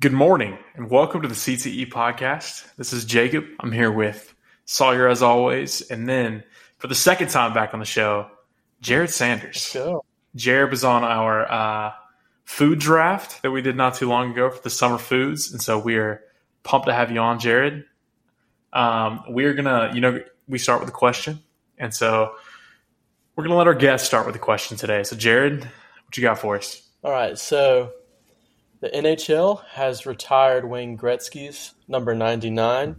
Good morning and welcome to the CTE podcast. This is Jacob. I'm here with Sawyer as always. And then for the second time back on the show, Jared Sanders. Go. Jared was on our uh, food draft that we did not too long ago for the summer foods. And so we are pumped to have you on, Jared. Um, we're going to, you know, we start with a question. And so we're going to let our guest start with a question today. So, Jared, what you got for us? All right. So the NHL has retired Wayne Gretzky's number 99.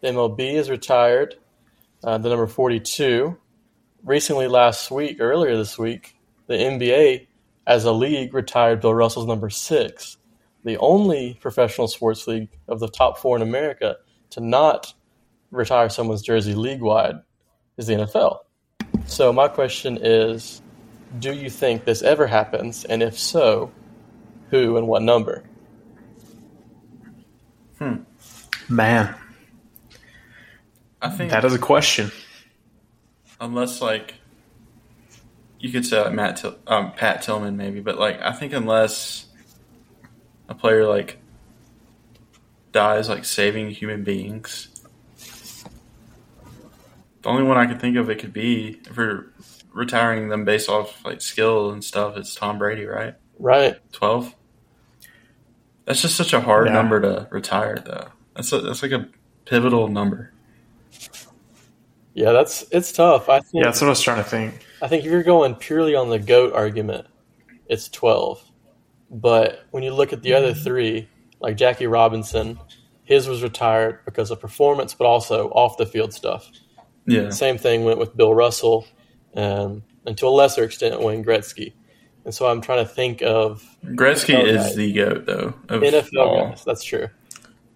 The MLB has retired uh, the number 42. Recently, last week, earlier this week, the NBA, as a league, retired Bill Russell's number six. The only professional sports league of the top four in America to not retire someone's jersey league wide is the NFL. So, my question is do you think this ever happens? And if so, who and what number? Hmm. Man, I think that is a question. unless like you could say like Matt Till- um, Pat Tillman maybe, but like I think unless a player like dies like saving human beings, the only one I could think of it could be if we're retiring them based off like skill and stuff. It's Tom Brady, right? Right. Twelve. That's just such a hard Yeah. number to retire, though. That's a, that's like a pivotal number. Yeah, that's it's tough. I think Yeah, that's what I was trying to think. I think if you're going purely on the goat argument, it's 12. But when you look at the other three, like Jackie Robinson, his was retired because of performance, but also off the field stuff. Yeah, Same thing went with Bill Russell, um, and to a lesser extent, Wayne Gretzky. And so I'm trying to think of Gretzky NFL is guys. the goat, though. NFL all. guys. That's true.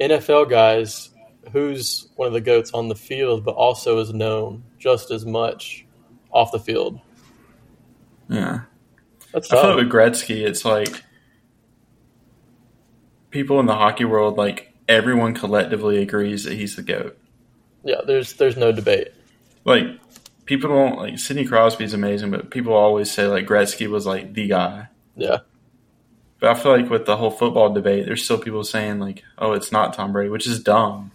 NFL guys, who's one of the goats on the field, but also is known just as much off the field. Yeah. That's I thought with Gretzky, it's like people in the hockey world, like everyone collectively agrees that he's the goat. yeah, there's there's no debate. Like people don't like Sidney Crosby's amazing, but people always say like Gretzky was like the guy. Yeah, But I feel like with the whole football debate, there's still people saying like, "Oh, it's not Tom Brady," which is dumb.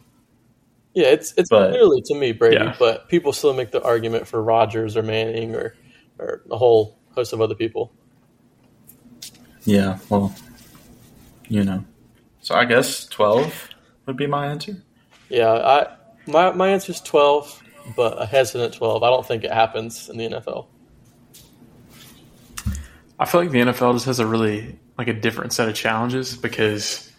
yeah, it's it's But- clearly to me Brady, Yeah. but people still make the argument for Rodgers or Manning or or a whole host of other people. Yeah, well, you know. So I guess twelve would be my answer. Yeah, I my my answer is twelve, but a hesitant twelve. I don't think it happens in the NFL. I feel like the NFL just has a really like a different set of challenges because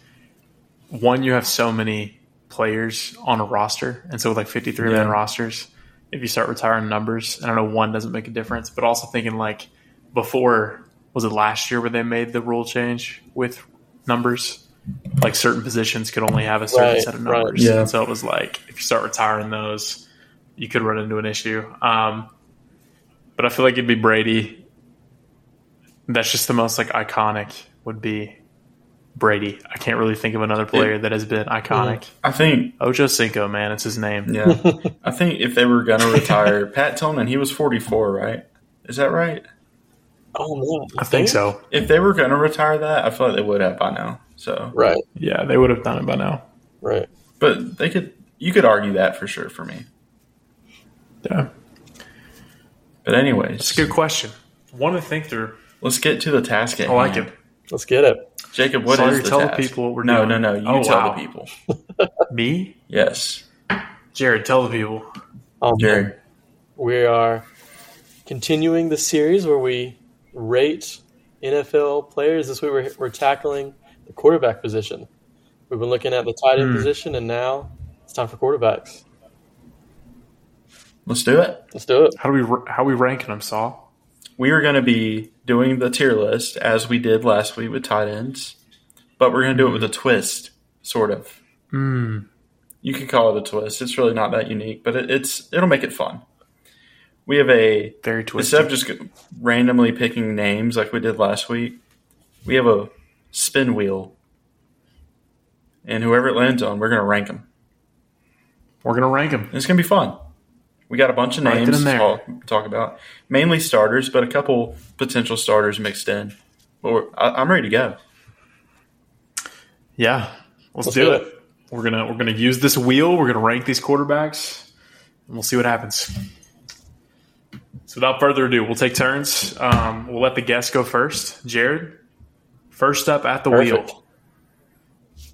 one, you have so many players on a roster, and so with like fifty three man rosters, if you start retiring numbers, and I know one doesn't make a difference, but also thinking like before was it last year where they made the rule change with numbers, like certain positions could only have a certain Right, set of right. numbers, Yeah. and so it was like if you start retiring those, you could run into an issue. Um, but I feel like it'd be Brady that's just the most like iconic would be Brady. I can't really think of another player that has been iconic. I think Ocho Cinco, man, it's his name. Yeah. I think if they were going to retire Pat Tillman, he was 44, right? Is that right? Oh man, I think so. If they were going to retire that, I feel like they would have by now. So, Right, Yeah, they would have done it by now. right. but they could, you could argue that for sure for me. Yeah, But anyways, it's a good question. One to think through. let's get to the task at I like hand. it. Let's get it. Jacob, what is Sorry, the tell the task? people what we're no, doing. no, no. You Oh, tell wow. the people. Me, Yes, Jared, tell the people. Um, Jared. We are continuing the series where we rate NFL players. This week we're, we're tackling the quarterback position. We've been looking at the tight end Hmm. position, and now it's time for quarterbacks. Let's do it. Let's do it. How do we how we ranking them, Saul? We are going to be doing the tier list as we did last week with tight ends, but we're going to do it with a twist, sort of. Mm, You could call it a twist. It's really not that unique, but it, it's it'll make it fun. We have a very twist instead of just randomly picking names like we did last week, we have a spin wheel, and whoever it lands on, we're going to rank them. We're gonna rank them. It's going to be fun. We got a bunch of names in to talk, talk about, mainly starters, but a couple potential starters mixed in. But we're, I, I'm ready to go. Yeah, let's, Let's do do it. it. We're gonna we're gonna use this wheel. We're gonna rank these quarterbacks, and we'll see what happens. So without further ado, we'll take turns. Um, we'll let the guests go first. Jared, first up at the Perfect. wheel.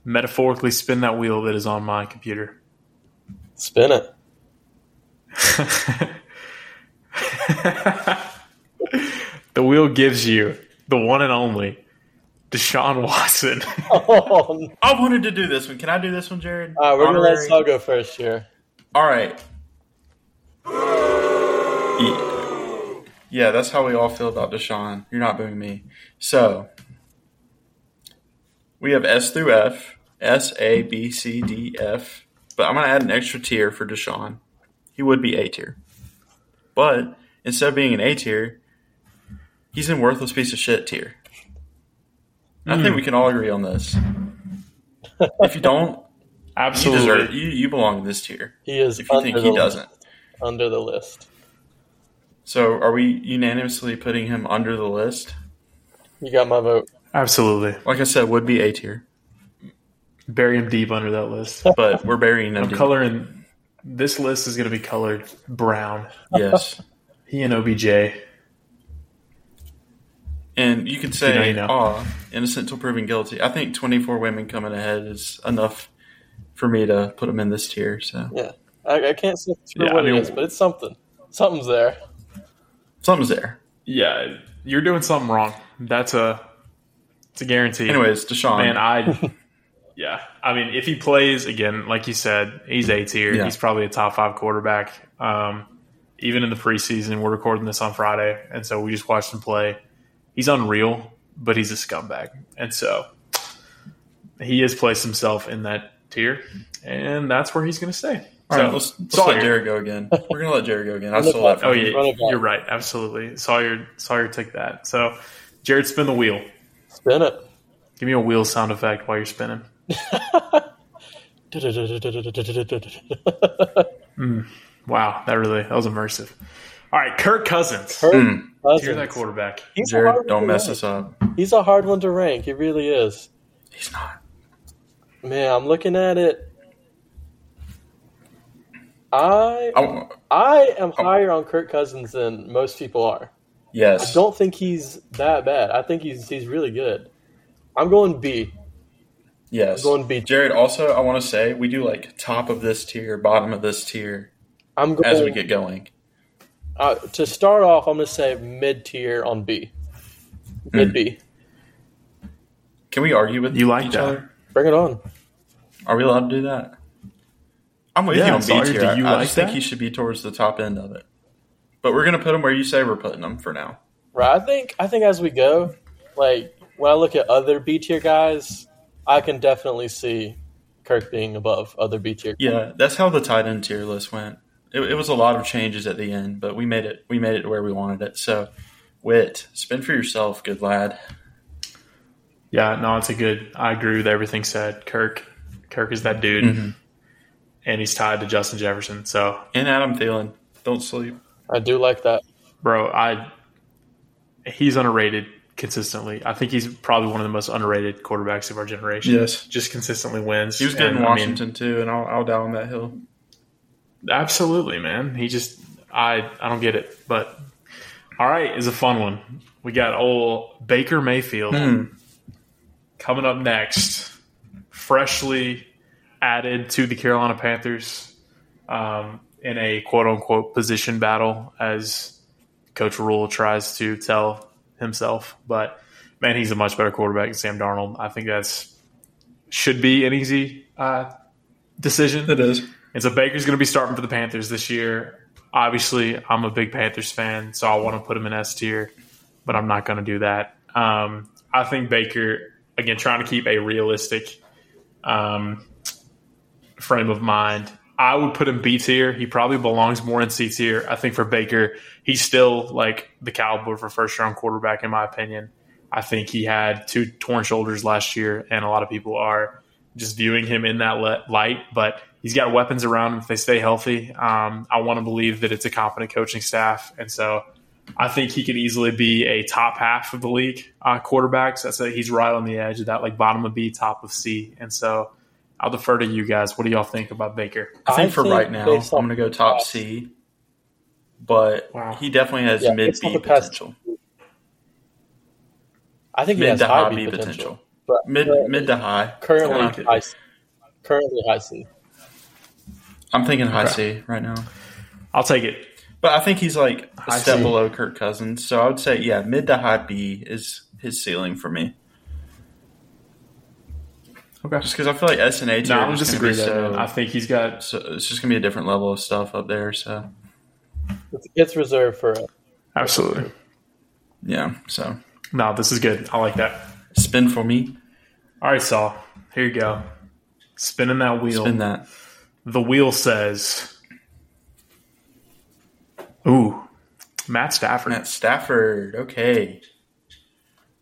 Metaphorically, spin that wheel that is on my computer. Spin it. the wheel gives you the one and only Deshaun Watson. Oh. I wanted to do this one. Can I do this one, Jared? All right, we're gonna let Honorary? Saul go first here. All right. Yeah. yeah, that's how we all feel about Deshaun. You're not booing me. So we have S through F, S, A, B, C, D, F. But I'm gonna add an extra tier for Deshaun. He would be A tier. But instead of being an A tier, he's in worthless piece of shit tier. I think hmm. we can all agree on this. if you don't, you Absolutely. deserve you, you belong in this tier. He is If you think he list. doesn't. Under the list. So are we unanimously putting him under the list? You got my vote. Absolutely. Like I said, would be A tier, Bury him deep under that list. but we're burying him. I'm deep. coloring. This list is going to be colored brown. Yes, He and OBJ. and you could say, You know, you know. "Oh, innocent till proven guilty." I think 24 women coming ahead is enough for me to put them in this tier. So Yeah. I, I can't say for Yeah, what I mean- is, but it's something. Something's there. something's there. Yeah, you're doing something wrong. That's a it's a guarantee. Anyways, Deshaun. man, I yeah. I mean, if he plays again, like you said, he's A tier. Yeah. He's probably a top five quarterback. Um, even in the preseason, we're recording this on Friday, and so we just watched him play. He's unreal, but he's a scumbag, and so he has placed himself in that tier, and that's where he's going to stay. all so, right, let's, let's Sawyer. let Jared go again. We're gonna let Jared go again. I Run stole that from Oh yeah, Run it back. you're right. Absolutely, Sawyer. Sawyer took that. So, Jared, spin the wheel. Spin it. Give me a wheel sound effect while you're spinning. Wow, that really that was immersive. All right, Kirk Cousins. Kirk Mm. Cousins. Hear that quarterback. He's a Jared, hard don't one to mess rank. us up. He's a hard one to rank. He really is. He's not. Man, I'm looking at it. I I, I am higher on Kirk Cousins than most people are. Yes. I don't think he's that bad. I think he's he's really good. I'm going B. Yes. I'm going B. Jared, also, I want to say we do like top of this tier, bottom of this tier I'm going as we get going. uh, to start off. I'm going to say mid tier on B. Mid Hmm. B. Can we argue with You like each that? other? Bring it on. Are we allowed to do that? I'm with Yeah, you on B tier. do I, you I like just think he should be towards the top end of it. But we're gonna put him where you say we're putting him for now. Right. I think I think as we go, like when I look at other B tier guys, I can definitely see Kirk being above other B tier. Yeah, that's how the tight end tier list went. It, it was a lot of changes at the end, but we made it. We made it where we wanted it. So, wit, spin for yourself, good lad. Yeah, no, it's a good. I agree with everything said. Kirk, Kirk is that dude, Mhm. and he's tied to Justin Jefferson. So, And Adam Thielen, don't sleep. I do like that. bro, I he's underrated consistently. I think he's probably one of the most underrated quarterbacks of our generation. Yes. just consistently wins. He was good And, in I mean, Washington too, and I'll, I'll die on that hill. Absolutely, man. He just I I don't get it. But all right, is a fun one. We got old Baker Mayfield Hmm. coming up next. Freshly added to the Carolina Panthers um, in a quote unquote position battle as Coach Rhule tries to tell himself. But man, he's a much better quarterback than Sam Darnold. I think that's should be an easy uh, decision. It is. And so Baker's going to be starting for the Panthers this year. Obviously, I'm a big Panthers fan, so I want to put him in S tier, but I'm not going to do that. Um, I think Baker, again, trying to keep a realistic um, frame of mind. I would put him B tier. He probably belongs more in C tier. I think for Baker, he's still like the caliber for first round quarterback, in my opinion. I think he had two torn shoulders last year, and a lot of people are just viewing him in that light. But he's got weapons around him if they stay healthy. Um, I want to believe that it's a competent coaching staff, and so I think he could easily be a top half of the league uh, quarterbacks. That's a, he's right on the edge of that, like bottom of B, top of C. And so I'll defer to you guys. What do y'all think about Baker? I think I for think right now, I'm going to go top past- C, but Wow. he definitely has Yeah, mid based B the past- potential. I think he has to high high B B potential. potential. But Mid mid to high. currently I like it. high C. Currently high C. I'm thinking high Okay. C right now. I'll take it. But I think he's like a step C. below Kirk Cousins. So I would say, yeah, mid to high B is his ceiling for me. Okay. Just because I feel like S and A No, I don't is disagree going to with be that. so. I think he's got. so. It's just going to be a different level of stuff up there. So It's, it's reserved for us. Absolutely. yeah. So No, this is good. I like that. spin for me. All right, Saul. Here you go. Spinning that wheel. Spin that. The wheel says, "Ooh, Matt Stafford." Matt Stafford. Okay.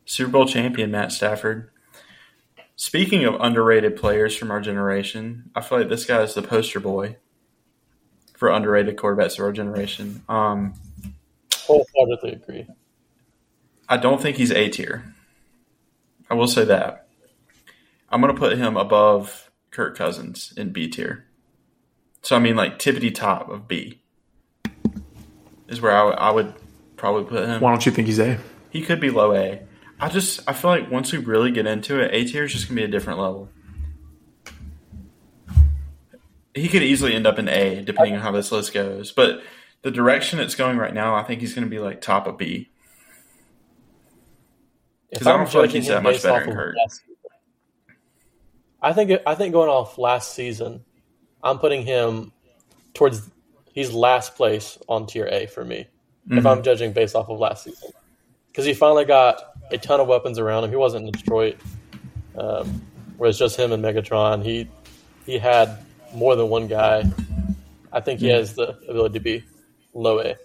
Super Bowl champion Matt Stafford. Speaking of underrated players from our generation, I feel like this guy is the poster boy for underrated quarterbacks of our generation. Um, Wholeheartedly agree. I don't think he's A tier. I will say that. I'm going to put him above Kirk Cousins in B tier. So, I mean, like, tippity top of B is where I, would- I would probably put him. Why don't you think he's A? He could be low A. I just I feel like once we really get into it, A tier is just gonna be a different level. He could easily end up in A, depending on how this list goes. But the direction it's going right now, I think he's gonna be like top of B. Because I don't feel like he's that much better than Kirk. I think I think going off last season, I'm putting him towards he's last place on tier A for me. If Mhm. I'm judging based off of last season, because he finally got a ton of weapons around him. He wasn't in Detroit, um, where it's just him and Megatron. He he had more than one guy. I think he has the ability to be low A.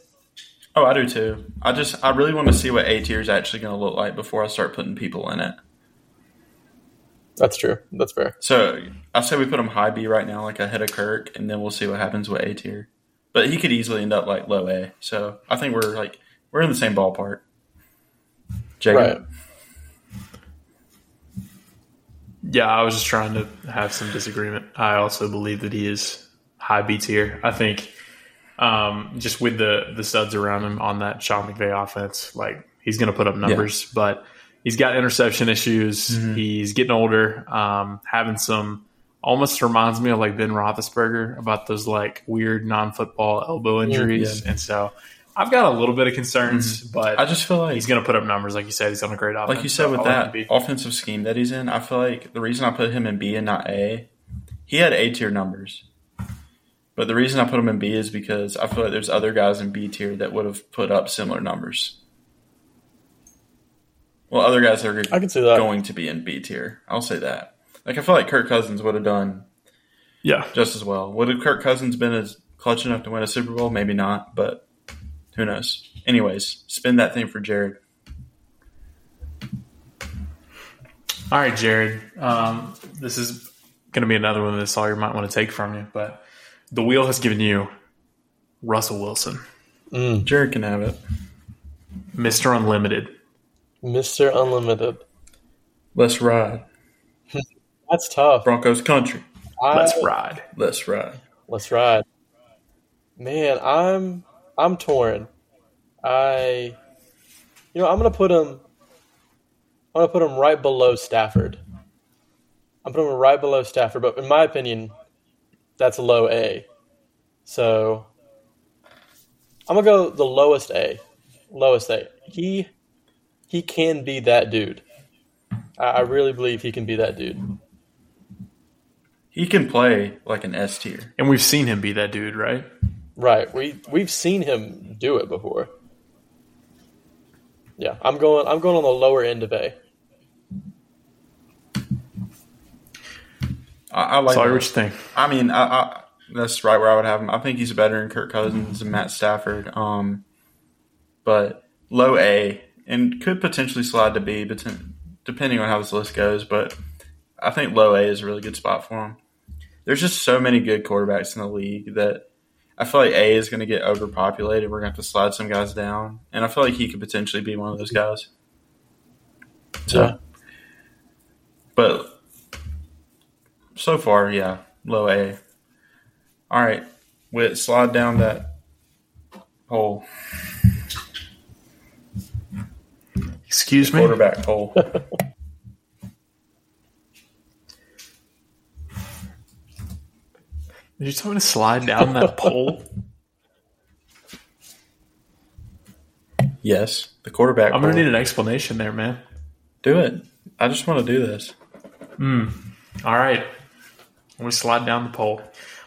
Oh, I do too. I just I really want to see what A tier is actually gonna look like before I start putting people in it. That's true. That's fair. So I say we put him high B right now, like ahead of Kirk, and then we'll see what happens with A tier. But he could easily end up like low A. So I think we're like we're in the same ballpark. Jacob. Right. Yeah, I was just trying to have some disagreement. I also believe that he is high B tier. I think um, just with the the studs around him on that Sean McVay offense, like he's going to put up numbers, but he's got interception issues. He's getting older, um, having some. Almost reminds me of like Ben Roethlisberger about those like weird non football elbow injuries, and so I've got a little bit of concerns, mm-hmm. but I just feel like he's going to put up numbers, like you said. He's on a great offense. like you said so with I like that offensive scheme that he's in, I feel like the reason I put him in B and not A, he had A tier numbers. But the reason I put him in B is because I feel like there's other guys in B tier that would have put up similar numbers. Well, other guys that are I can see that. going to be in B tier. I'll say that. Like I feel like Kirk Cousins would have done yeah, just as well. Would have Kirk Cousins been as clutch enough to win a Super Bowl? Maybe not, but who knows? Anyways, spin that thing for Jared. All right, Jared. Um, this is going to be another one that Sawyer might want to take from you, but the wheel has given you Russell Wilson, Mm. Jared can have it. Mr. Unlimited. Mr. Unlimited. Let's ride. That's tough. Broncos country. I- Let's ride. Let's ride. Let's ride. Man, I'm I'm torn. I you know, I'm gonna put him I'm gonna put him right below Stafford. I'm putting him right below Stafford, but in my opinion, that's a low A. So I'm gonna go the lowest A. Lowest A. He he can be that dude. I, I really believe he can be that dude. He can play like an S tier. And we've seen him be that dude, right? Right. We we've seen him do it before. Yeah, I'm going I'm going on the lower end of A. I, I like. Sawyer, that. what you think? I mean, I, I, that's right where I would have him. I think he's better than Kirk Cousins and Matt Stafford. Um, but low A and could potentially slide to B, depending on how this list goes. But I think low A is a really good spot for him. There's just so many good quarterbacks in the league that I feel like A is going to get overpopulated. We're going to have to slide some guys down, and I feel like he could potentially be one of those guys. So, Yeah. but so far, yeah, low A. All right, Wit, slide down that hole, Excuse me. quarterback hole. Did you tell me to slide down that pole? yes, the quarterback. I'm gonna need an explanation there, man. do it. I just want to do this. All right. We slide down the pole.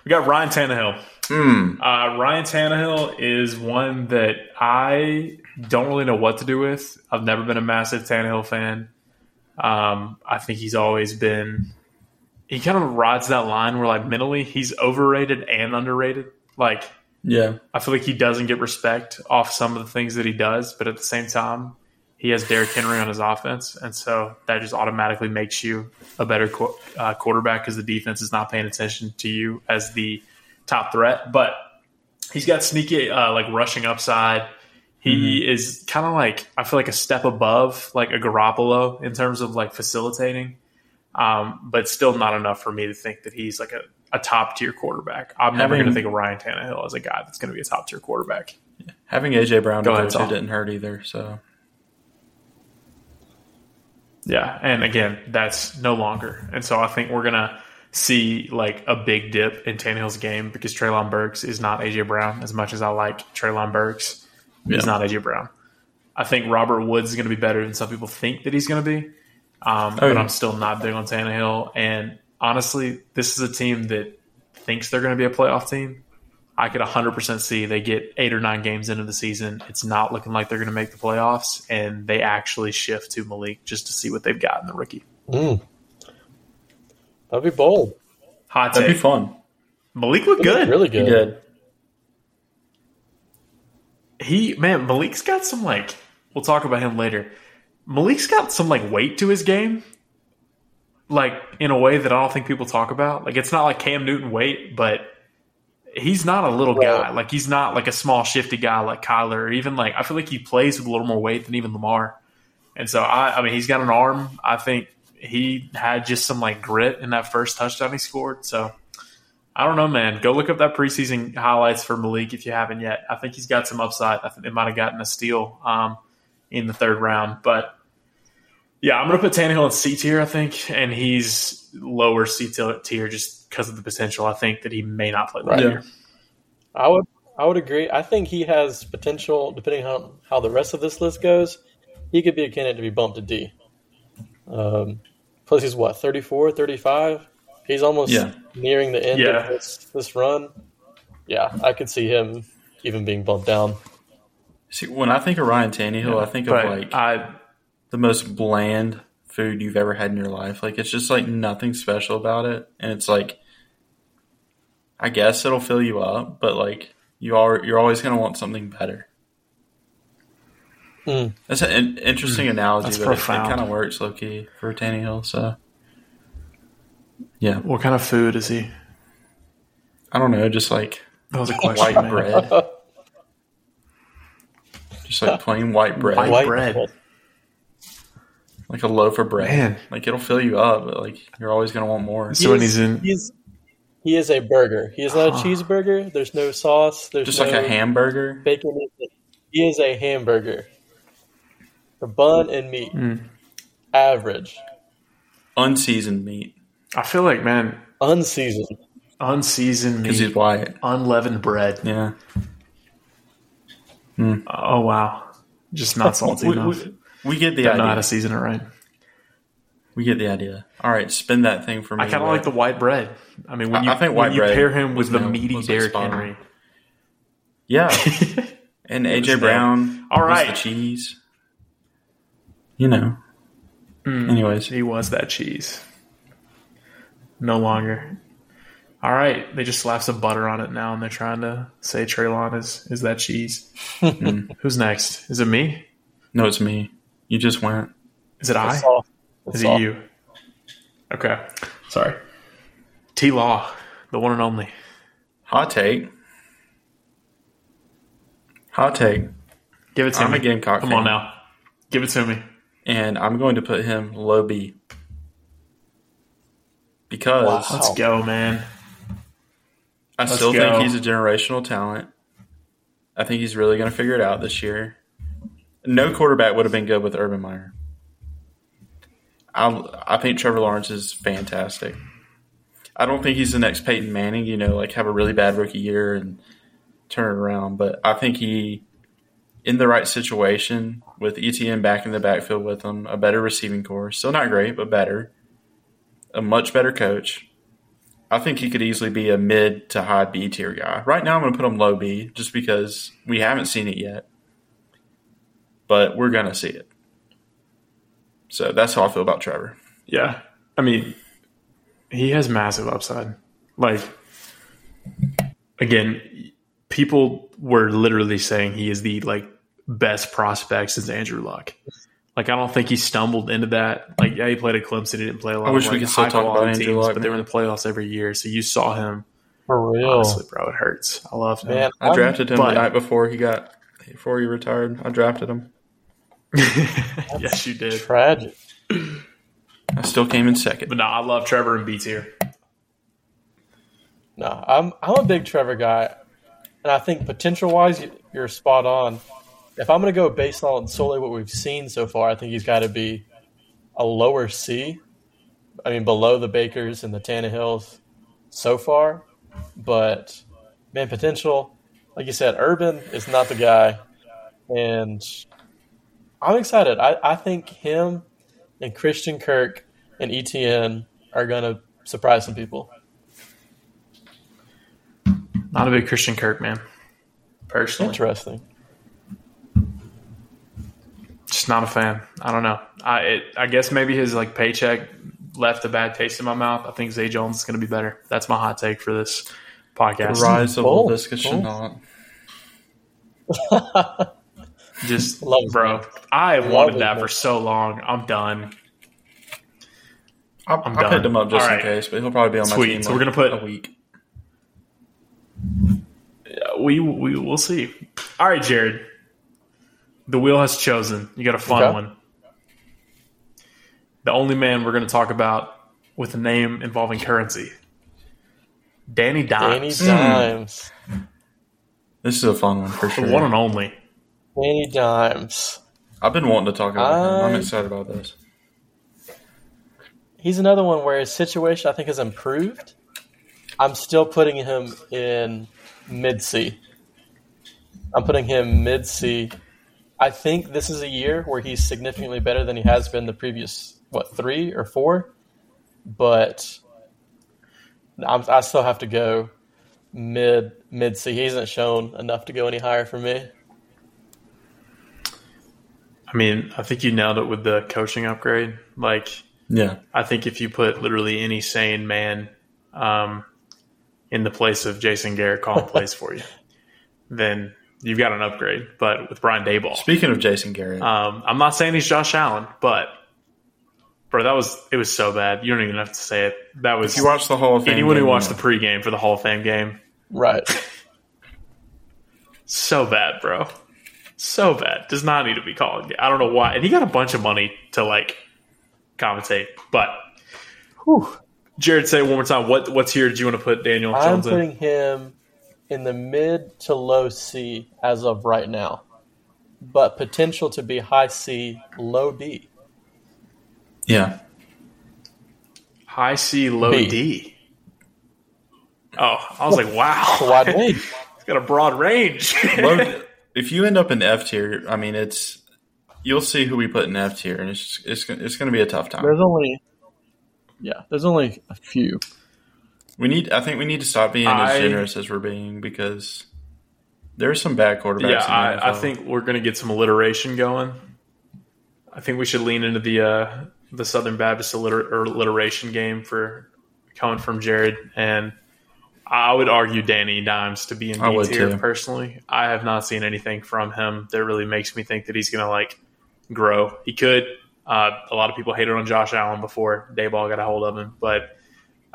We got Ryan Tannehill. Hmm. Uh, Ryan Tannehill is one that I don't really know what to do with. I've never been a massive Tannehill fan. Um, I think he's always been. He kind of rides that line where, like, mentally, he's overrated and underrated. Like, Yeah. I feel like he doesn't get respect off some of the things that he does, but at the same time, he has Derrick Henry on his offense, and so that just automatically makes you a better qu- uh, quarterback because the defense is not paying attention to you as the top threat. But he's got sneaky uh, like rushing upside. He is kind of like I feel like a step above like a Garoppolo in terms of like facilitating, um, but still not enough for me to think that he's like a, a top tier quarterback. I'm never going to think of Ryan Tannehill as a guy that's going to be a top tier quarterback. Having AJ Brown Go ahead, go didn't hurt either. So Yeah, and again, that's no longer. And so I think we're gonna see like a big dip in Tannehill's game because Treylon Burks is not AJ Brown as much as I like Treylon Burks. He's Yeah. not AJ Brown. I think Robert Woods is going to be better than some people think that he's going to be. Um, but yeah. I'm still not big on Tannehill. And honestly, this is a team that thinks they're going to be a playoff team. I could 100% see they get eight or nine games into the season. It's not looking like they're going to make the playoffs, and they actually shift to Malik just to see what they've got in the rookie. Mm. That'd be bold. Hot that'd take. be fun. Malik looked good. Really He good. did. He man, Malik's got some like. We'll talk about him later. Malik's got some like weight to his game, like in a way that I don't think people talk about. Like it's not like Cam Newton weight, but he's not a little guy. Like he's not like a small shifty guy like Kyler, or even like I feel like he plays with a little more weight than even Lamar. And so I, I mean, he's got an arm. I think he had just some like grit in that first touchdown he scored. So I don't know, man. Go look up that preseason highlights for Malik if you haven't yet. I think he's got some upside. I think they might have gotten a steal um, in the third round, but yeah, I'm going to put Tannehill in C tier, I think, and he's lower C tier just because of the potential. I think that he may not play Right. this Yeah. year. I would I would agree. I think he has potential, depending on how the rest of this list goes. He could be a candidate to be bumped to D. Um, plus, he's what 34, 35? He's almost Yeah. nearing the end Yeah. of this this run. Yeah, I could see him even being bumped down. See, when I think of Ryan Tannehill, I think of like I, the most bland food you've ever had in your life. Like it's just like nothing special about it, and it's like, I guess it'll fill you up, but like you are, you're always gonna want something better. Mm. That's an in- interesting analogy, That's but it, profound. kind of works low key for Tannehill. So, yeah, what kind of food is he? I don't know, just like That was a question. white man. bread, just like plain white bread, White White bread. Like a loaf of bread. Man. Like it'll fill you up, but like you're always gonna want more. So when he's in, He's he is a burger. He is not a Ah. cheeseburger. There's no sauce. There's Just no like a hamburger. bacon. He is a hamburger. The bun and meat, Mm. average, unseasoned meat I feel like man, unseasoned. unseasoned because he's meat, white. unleavened bread. Yeah, Oh wow, just not salty we, enough. We, get the Don't know how to season it right. We get the idea. All right, spin that thing for me. I kind of like the white bread. I mean, when I- you I think when white you bread pair him with the no- meaty Derrick. Henry. yeah, and AJ Brown. All was the cheese. You know. Mm. Anyways, He was that cheese. No longer. All right, they just slap some butter on it now, and they're trying to say Treylon is is that cheese. Mm. Who's next? Is it me? no, it's me. You just went. Is it I? It's soft. It's Is soft. it you? Okay, sorry. T Law, the one and only. Hot take. Hot take. Give it to I'm me. a Gamecock Come fan. on now. Give it to me. and I'm going to put him low B because Wow. Let's go, man. I Let's still go. think he's a generational talent. I think he's really going to figure it out this year. No quarterback would have been good with Urban Meyer. I I think Trevor Lawrence is fantastic. I don't think he's the next Peyton Manning. You know, like have a really bad rookie year and turn it around. But I think he, in the right situation, with ETN back in the backfield with him, a better receiving corps, still not great, but better, a much better coach. I think he could easily be a mid to high B tier guy. Right now, I'm going to put him low B just because we haven't seen it yet, but we're going to see it. So that's how I feel about Trevor. Yeah. I mean, he has massive upside. Like, again, people were literally saying he is the like best prospect since Andrew Luck. Like, I don't think he stumbled into that. Like, yeah, he played at Clemson. He didn't play a lot I wish of we could still talk about quality Andrew teams, Luck, but they were in the playoffs every year. So you saw him. For real. Honestly, bro, it hurts. I love him. Man, I drafted him but- the night before he got before he retired. I drafted him. yes, you did. tragic. I still came in second. But no, I love Trevor and Beats here. No, I'm I'm a big Trevor guy, and I think potential wise, you're spot on. If I'm going to go based on solely what we've seen so far, I think he's got to be a lower C. I mean, below the Bakers and the Tannehills so far, but man, potential. Like you said, Urban is not the guy, and I'm excited. I, I think him and Christian Kirk and ETN are going to surprise some people. Not a big Christian Kirk man, personally. Interesting. Just not a fan. I don't know. I it, I guess maybe his like paycheck left a bad taste in my mouth. I think Zay Jones is going to be better. That's my hot take for this The podcast. rise of Bold, Laviska bold. Shenault. Just Love bro. I have wanted his that name. for so long. I'm done. I, I'm I done. picked him up just All in right. case, but he'll probably be on my Sweet. team. So we're gonna put- a week. We we will see. All right, Jared. The wheel has chosen. You got a fun Okay. one. The only man we're going to talk about with a name involving currency. Danny Danny Dimes. Dimes. This is a fun one for sure. The sure. one and only. Danny Dimes. I've been wanting to talk about him. I'm excited about this. He's another one where his situation I think has improved. I'm still putting him in mid C. I'm putting him mid C. I think this is a year where he's significantly better than he has been the previous what three or four, but I'm, I still have to go mid mid C. He hasn't shown enough to go any higher for me. I mean, I think you nailed it with the coaching upgrade. Like, Yeah. I think if you put literally any sane man um, in the place of Jason Garrett calling plays for you, then you've got an upgrade. But with Brian Daboll, Speaking of Jason Garrett, um, I'm not saying he's Josh Allen, but bro, that was it was so bad. You don't even have to say it. That was if you watched the Hall of Fame, anyone who watched you the pregame for the Hall of Fame game. Right. So bad, bro. So bad. Does not need to be called. I don't know why. And he got a bunch of money to like compensate. But Whew. Jared, say it one more time. What what tier did you want to put Daniel I'm Jones in? putting him in the mid to low C as of right now, but potential to be high C, low D. yeah, High C, low B. D. Oh, I was like, wow. It's a wide range. He's got a broad range. Low- if you end up in F tier, I mean, it's you'll see who we put in F tier, and it's it's gonna- it's going to be a tough time. There's only, yeah, there's only a few. We need, I think, we need to stop being I- as generous as we're being because there's some bad quarterbacks. yeah, in the I, I think we're going to get some alliteration going. I think we should lean into the uh, the Southern Baptist alliter- alliteration game for coming from Jared, and I would argue Danny Dimes to be in would tier personally. I have not seen anything from him that really makes me think that he's going to like grow. He could. Uh, a lot of people hated on Josh Allen before Daboll got a hold of him, but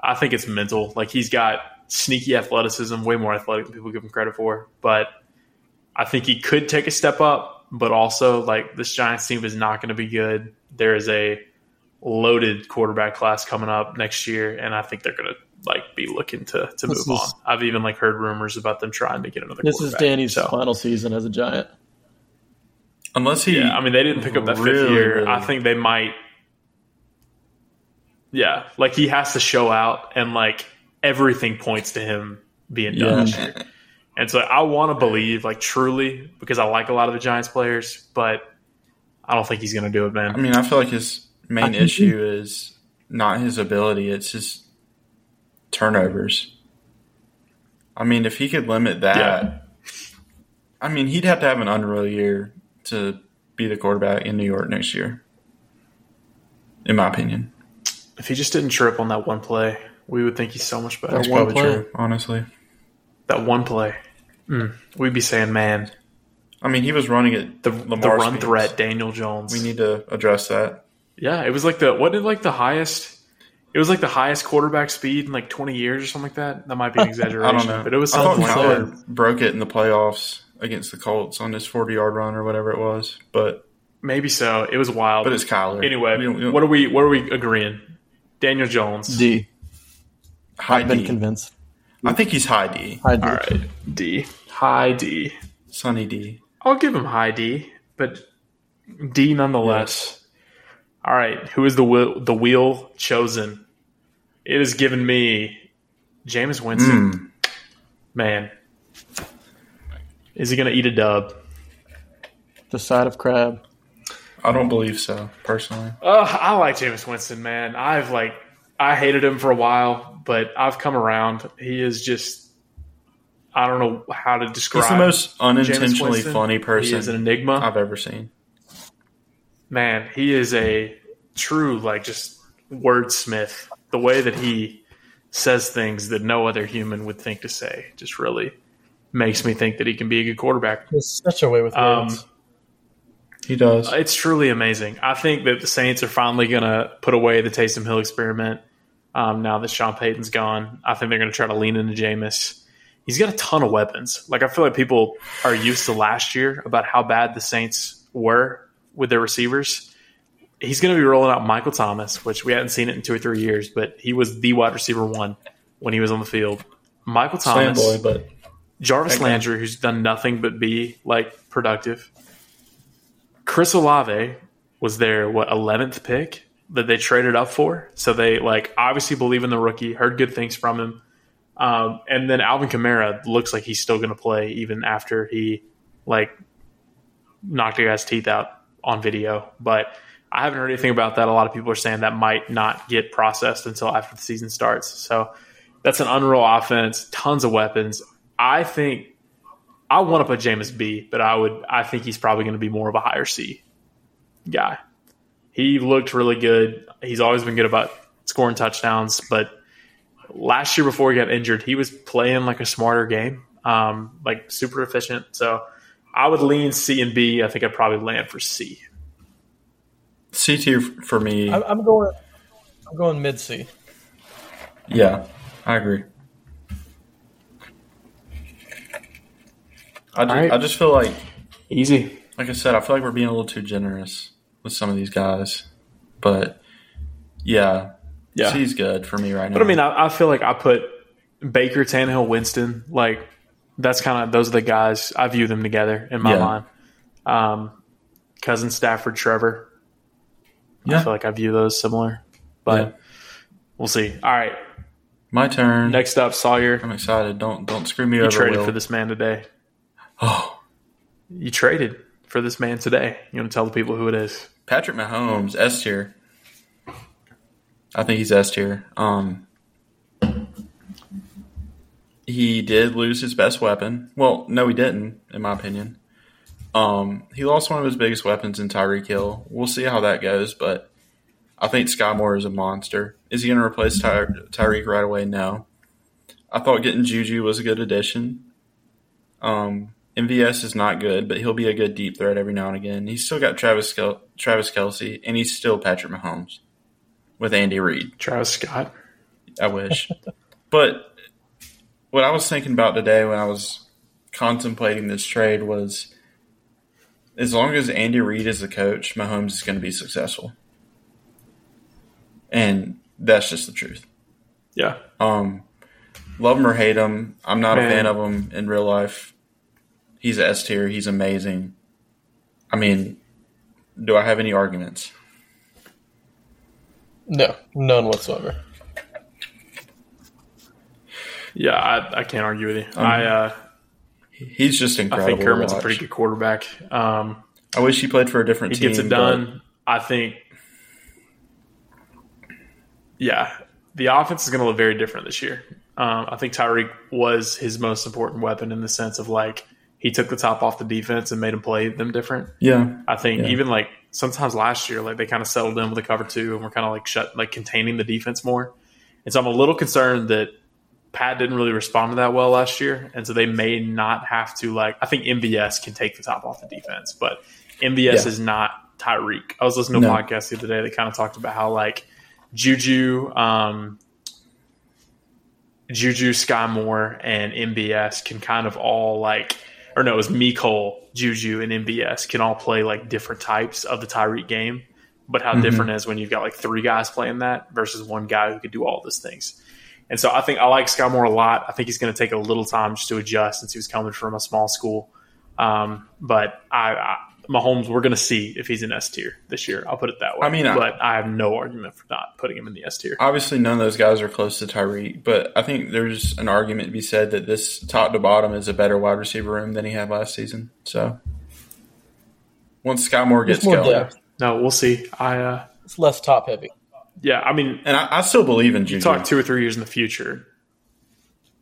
I think it's mental. Like he's got sneaky athleticism, way more athletic than people give him credit for. But I think he could take a step up, but also like this Giants team is not going to be good. There is a loaded quarterback class coming up next year, and I think they're going to like be looking to to This move is- on. I've even like heard rumors about them trying to get another. This is. Danny's So, final season as a Giant. Unless he, yeah, I mean they didn't pick up that fifth really, year. really- I think they might. Yeah, like he has to show out, and like everything points to him being done yeah, this. And so I want to believe, like truly, because I like a lot of the Giants players, but I don't think he's going to do it, man. I mean, I feel like his main issue is not his ability; it's his turnovers. I mean, if he could limit that, Yeah. I mean, he'd have to have an unreal year to be the quarterback in New York next year. In my opinion, if he just didn't trip on that one play, we would think he's so much better. That that's one play. true. Honestly, That one play, mm, we'd be saying, man, I mean, he was running it the the run speeds. threat, Daniel Jones. We need to address that. yeah, it was like the what did like the highest. It was like the highest quarterback speed in like 20 years or something like that. That might be an exaggeration, I don't know, but it was I thought something like Kyler that. broke it in the playoffs against the Colts on his forty-yard run or whatever it was. But Maybe so. It was wild. but it's Kyler. anyway, We don't- we don't- what are we what are we agreeing? Daniel Jones. D. high I've been convinced. I think he's high D. I D. All right, D. High D. Sunny D. I'll give him high D, but D nonetheless. All right, who is the wheel, the wheel chosen? It has given me Jameis Winston. Mm. Man, is he going to eat a dub? The side of crab. I don't believe so, personally. Uh, I like Jameis Winston, man. I've like I hated him for a while, but I've come around. He is just I don't know how to describe. He's the most unintentionally Winston. funny He is an enigma. I've ever seen. Man, he is a true like just wordsmith. The way that he says things that no other human would think to say just really makes me think that he can be a good quarterback. He's such a way with Um, words. He does. It's truly amazing. I think that the Saints are finally going to put away the Taysom Hill experiment. Um, now that Sean Payton's gone, I think they're going to try to lean into Jameis. He's got a ton of weapons. Like I feel like people are used to last year about how bad the Saints were with their receivers. He's going to be rolling out Michael Thomas, which we hadn't seen it in two or three years, but he was the wide receiver one when he was on the field. Michael Thomas, boy, but Jarvis Okay. Landry, who's done nothing but be like productive. Chris Olave was their what eleventh pick that they traded up for, so they like obviously believe in the rookie. Heard good things from him, um, and then Alvin Kamara looks like he's still going to play even after he like knocked a guy's teeth out on video. But I haven't heard anything about that. A lot of people are saying that might not get processed until after the season starts. So that's an unreal offense, tons of weapons. I think I want to put Jameis B, but I would I think he's probably going to be more of a higher C guy. He looked really good. He's always been good about scoring touchdowns, but last year before he got injured, he was playing like a smarter game, um, like super efficient. So I would lean C and B. I think I'd probably land for C. C tier for me. I'm, I'm going. I'm going mid C. Yeah, I agree. I, ju- All right. I just feel like, Easy. like I said, I feel like we're being a little too generous with some of these guys. But yeah, Yeah. C's good for me right now. But I mean, I, I feel like I put Baker, Tannehill, Winston. Like that's kind of those are the guys I view them together in my Yeah. mind. Um, cousin Stafford, Trevor. Yeah. I feel like I view those similar, but Yeah. we'll see. All right, my turn. next up, Sawyer. I'm excited. Don't don't screw me You over. traded Will. for this man today. Oh, You traded for this man today. You want to tell the people who it is? Patrick Mahomes, S tier. I think he's S tier. Um, he did lose his best weapon. Well, no, he didn't, in my opinion. Um, he lost one of his biggest weapons in Tyreek Hill. We'll see how that goes, but I think Skyy Moore is a monster. Is he going to replace Ty- Tyreek right away? No. I thought getting Juju was a good addition. Um, MVS is not good, but he'll be a good deep threat every now and again. He's still got Travis Kel- Travis Kelce, and he's still Patrick Mahomes with Andy Reid. Travis Scott. I wish. but what I was thinking about today when I was contemplating this trade was as long as Andy Reid is the coach, Mahomes is going to be successful. And that's just the truth. Yeah. Um, love him or hate him, I'm not Man. a fan of him in real life. He's a S tier. He's amazing. I mean, do I have any arguments? No, none whatsoever. Yeah, I, I can't argue with you. Um, I uh, He's just incredible. I think Kermit's a pretty good quarterback. Um, I wish he played for a different he team. gets it done. I think, yeah, the offense is going to look very different this year. Um, I think Tyreek was his most important weapon in the sense of like he took the top off the defense and made them play them different. Yeah. I think Yeah. even like sometimes last year, like they kind of settled in with the cover two and we're kind of like shut, like containing the defense more. And so I'm a little concerned that Pat didn't really respond to that well last year, and so they may not have to like. I think MVS can take the top off the defense, but MVS Yeah. is not Tyreek. I was listening to a podcast the other day that kind of talked about how like Juju, um, Juju, Skyy Moore, and MVS can kind of all like, or no, it was Mecole, Juju, and MVS can all play like different types of the Tyreek game. But how Mhm. different is when you've got like three guys playing that versus one guy who could do all those things. And so I think I like Skyy Moore a lot. I think he's going to take a little time just to adjust since he was coming from a small school. Um, but I, I Mahomes, we're going to see if he's in S tier this year. I'll put it that way. I mean, but I have no argument for not putting him in the S tier. Obviously, none of those guys are close to Tyreek, but I think there's an argument to be said that this top to bottom is a better wide receiver room than he had last season. So once Skyy Moore gets It's more going, depth. No, we'll see. I uh, It's less top heavy. Yeah, I mean, and I, I still believe in Juju. talk two or three years in the future.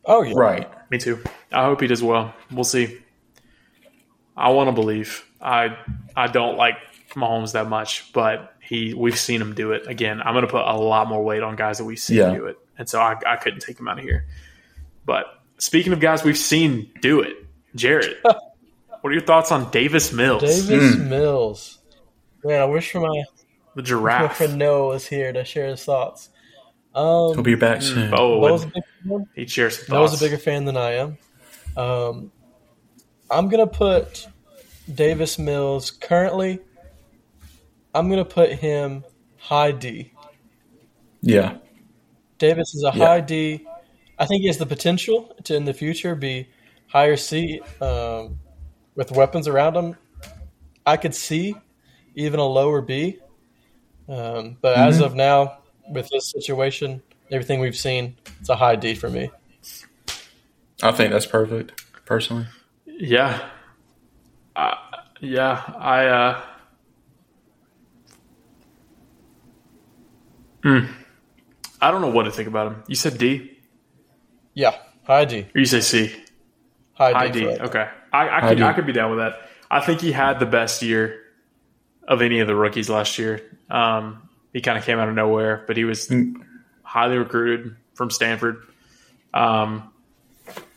Oh yeah, Right. Me too. I hope he does well. We'll see. I want to believe. I I don't like Mahomes that much, but he we've seen him do it again. I'm going to put a lot more weight on guys that we've seen Yeah. do it, and so I, I couldn't take him out of here. But speaking of guys we've seen do it, Jared, what are your thoughts on Davis Mills, Davis Mm. Mills. Man, I wish for my, the my friend Noah was here to share his thoughts. Um, He'll be back soon. Oh, Noah's a and big fan. he shares some Noah's a bigger fan than I am. Um, I'm gonna put Davis Mills currently. I'm gonna put him high D. Yeah. Davis is a Yeah. high D. I think he has the potential to in the future be higher C um, with weapons around him. I could see even a lower B, um, but as Mm-hmm. of now, with this situation, everything we've seen, it's a high D for me. I think that's perfect, personally. Yeah. Uh, yeah, I uh Hmm. I don't know what to think about him. You said D Yeah, high D, or you say C? high D. High D. Okay. I, I could D. I could be down with that. I think he had the best year of any of the rookies last year. Um, he kind of came out of nowhere, but he was Mm. highly recruited from Stanford. Um,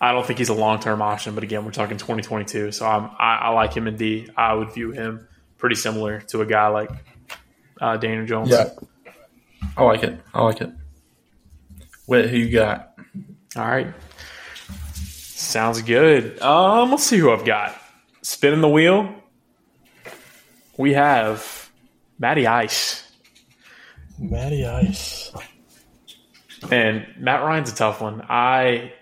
I don't think he's a long term option, but again, we're talking 2022, so I'm, I, I like him in D. I would view him pretty similar to a guy like uh, Daniel Jones. Yeah. I like it. I like it. Wait, who you got? All right. Sounds good. Um, let's see who I've got. Spinning the wheel. We have Matty Ice. Matty Ice. And Matt Ryan's a tough one. I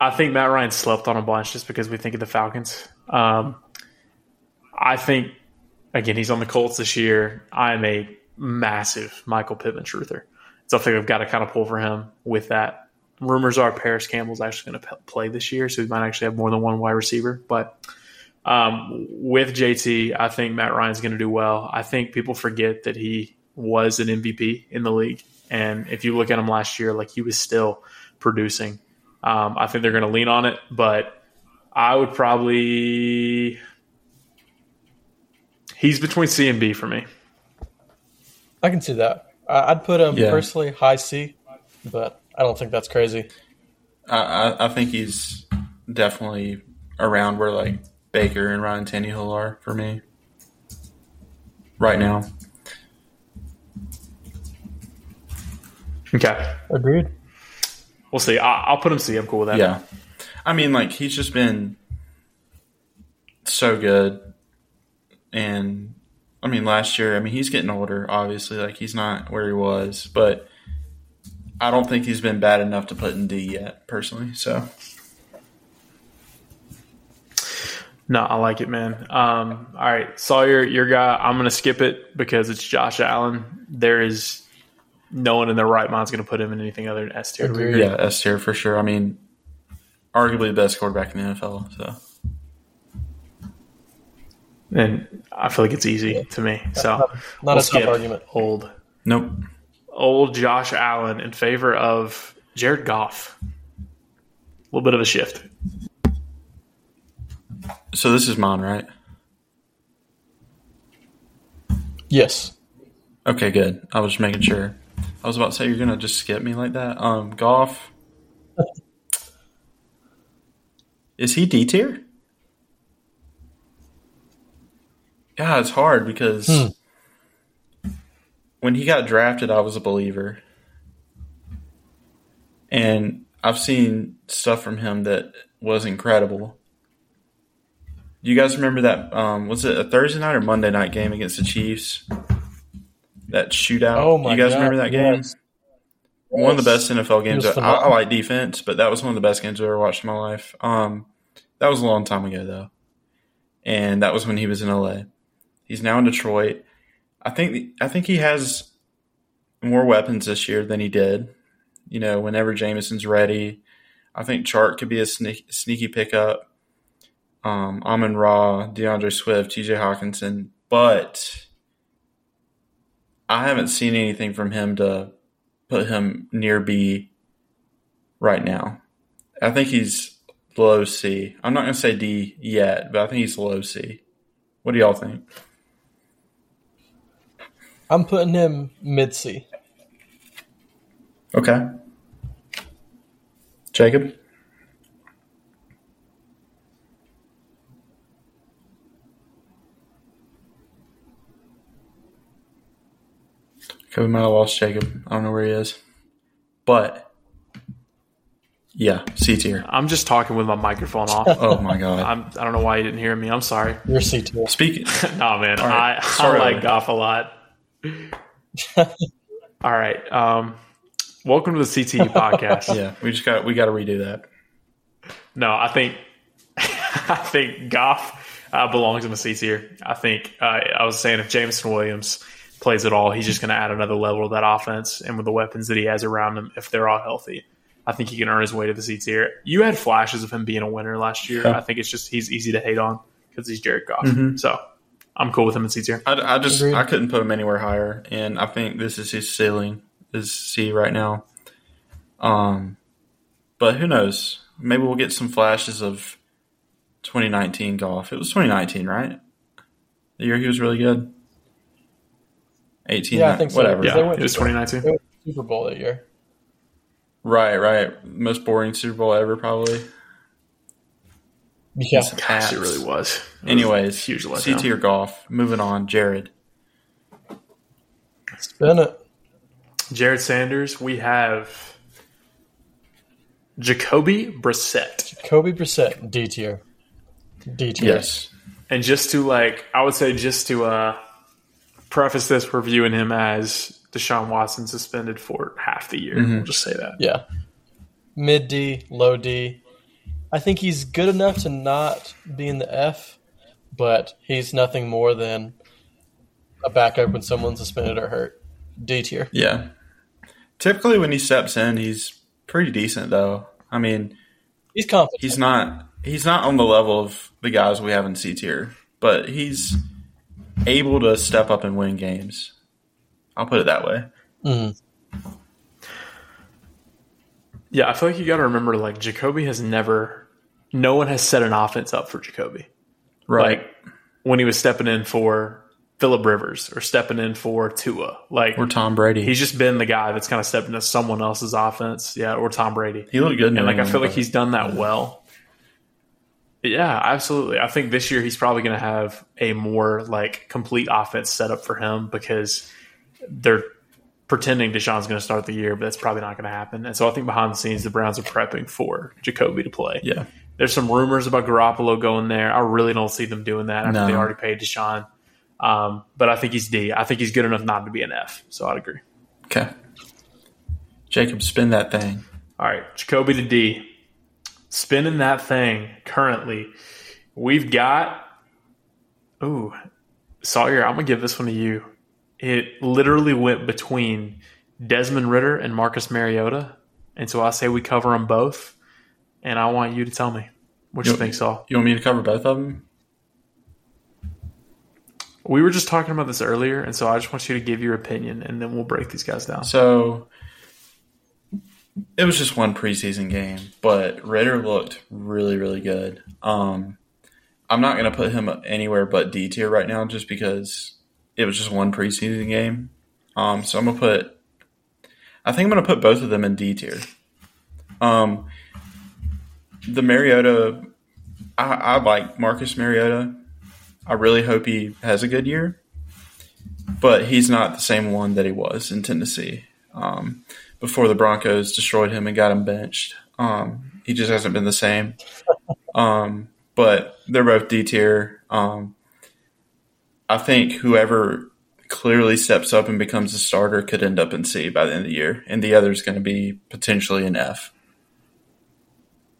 I think Matt Ryan slept on a bunch just because we think of the Falcons. Um, I think again he's on the Colts this year. I am a massive Michael Pittman truther, so I think I've got to kind of pull for him with that. Rumors are Parris Campbell's actually going to play this year, so he might actually have more than one wide receiver. But um, with JT, I think Matt Ryan's going to do well. I think people forget that he was an MVP in the league. And if you look at him last year, like he was still producing. Um, I think they're going to lean on it, but I would probably. He's between C and B for me. I can see that. I- I'd put him Yeah. personally high C, but I don't think that's crazy. I, I, I think he's definitely around where like Baker and Ryan Tannehill are for me right now. Okay. Agreed. We'll see. I, I'll put him C. I'm cool with that. Yeah, I mean, like he's just been so good. And I mean, last year, I mean, he's getting older, obviously. Like, he's not where he was, but I don't think he's been bad enough to put in D yet, personally. So, No, I like it, man. Um, all right, Sawyer, your guy. I'm going to skip it because it's Josh Allen. There is no one in their right mind is going to put him in anything other than S tier. Yeah, S tier for sure. I mean, arguably the best quarterback in the NFL. So, And I feel like it's easy to me. So Not we'll a tough skip argument. Old, nope. old Josh Allen in favor of Jared Goff. A little bit of a shift. So, this is mine, right? Yes. Okay, good. I was just making sure. I was about to say you're gonna just skip me like that. Um, Goff. Is he D tier? Yeah, it's hard because Hmm. when he got drafted, I was a believer, and I've seen stuff from him that was incredible. Do you guys remember that? Um, was it a Thursday night or Monday night game against the Chiefs? That shootout. Oh my You guys God, remember that game? yes. One of the best NFL games. I, I like defense, but that was one of the best games I've ever watched in my life. Um, that was a long time ago though, and that was when he was in LA. He's now in Detroit. I think I think he has more weapons this year than he did. You know, whenever Jameson's ready, I think Chart could be a sneaky pickup. Um, Amon Ra, DeAndre Swift, TJ Hockenson, but I haven't seen anything from him to put him near B right now. I think he's low C. I'm not going to say D yet, but I think he's low C. What do y'all think? I'm putting him mid C. Okay. Jacob? Okay, we might have lost Jacob. I don't know where he is. But, yeah, C tier. I'm just talking with my microphone off. Oh, my God. I'm, I don't know why you didn't hear me. I'm sorry. You're C tier. Speaking. no, man. All right. I, I Sorry. like Goff a lot. All right. Um, welcome to the CTE podcast. Yeah, we just got we got to redo that. No, I think I think Goff uh, belongs in the C tier. I think uh, I was saying if Jameson Williams plays at all, he's just going to add another level to that offense, and with the weapons that he has around him, if they're all healthy, I think he can earn his way to the C tier. You had flashes of him being a winner last year. Yeah. I think it's just he's easy to hate on because he's Jared Goff. Mhm. So I'm cool with him in C tier. I, I just Agreed. I couldn't put him anywhere higher, and I think this is his ceiling is C right now. Um, but who knows? Maybe we'll get some flashes of 2019 Goff. It was 2019, right? The year he was really good. 18, Yeah, I think so. whatever. Yeah. Yeah, went it was 2019. They went to Super Bowl that year. Right, right. Most boring Super Bowl ever, probably. Yeah. Gosh, it really was. It Anyways, a huge C letdown. tier Goff. Moving on, Jared. Spin it. Jared Sanders. We have Jacoby Brissett. Jacoby Brissett, D tier. D tier. Yes. And just to like, I would say just to uh, preface this, we're viewing him as Deshaun Watson suspended for half the year. Mhm. We'll just say that. Yeah. Mid D, low D. I think he's good enough to not be in the F, but he's nothing more than a backup when someone's suspended or hurt. D tier. Yeah. Typically, when he steps in, he's pretty decent, though. I mean, He's confident. he's not he's not on the level of the guys we have in C tier, but he's able to step up and win games. I'll put it that way. Mhm. Yeah, I feel like you got to remember, like Jacoby has never, no one has set an offense up for Jacoby. Right. Like when he was stepping in for Philip Rivers or stepping in for Tua, like or Tom Brady. he's just been the guy that's kind of stepped into someone else's offense. Yeah, or Tom Brady. he looked good, and like I feel like he's done that well. Yeah, absolutely. I think this year he's probably going to have a more like complete offense set up for him because they're pretending Deshaun's going to start the year, but that's probably not going to happen. And so I think behind the scenes, the Browns are prepping for Jacoby to play. yeah, There's some rumors about Garoppolo going there. I really don't see them doing that after No. they already paid Deshaun. Um, but I think he's D. I think he's good enough not to be an F. So I'd agree. Okay. Jacob, spin that thing. All right, Jacoby to D. Spinning that thing currently. We've got. Ooh, Sawyer, I'm going to give this one to you. It literally went between Desmond Ridder and Marcus Mariota. And so I say we cover them both. And I want you to tell me what you Yep. think, Saul. You want me to cover both of them? We were just talking about this earlier. And so I just want you to give your opinion and then we'll break these guys down. So it was just one preseason game, but Ridder looked really, really good. Um, I'm not going to put him anywhere but D tier right now, just because it was just one preseason game. Um, so I'm gonna put. I think I'm gonna put both of them in D tier. Um, the Mariota, I, I like Marcus Mariota. I really hope he has a good year, but he's not the same one that he was in Tennessee um, before the Broncos destroyed him and got him benched. Um, he just hasn't been the same. Um, but they're both D tier. Um, I think whoever clearly steps up and becomes a starter could end up in C by the end of the year, and the other is going to be potentially an F.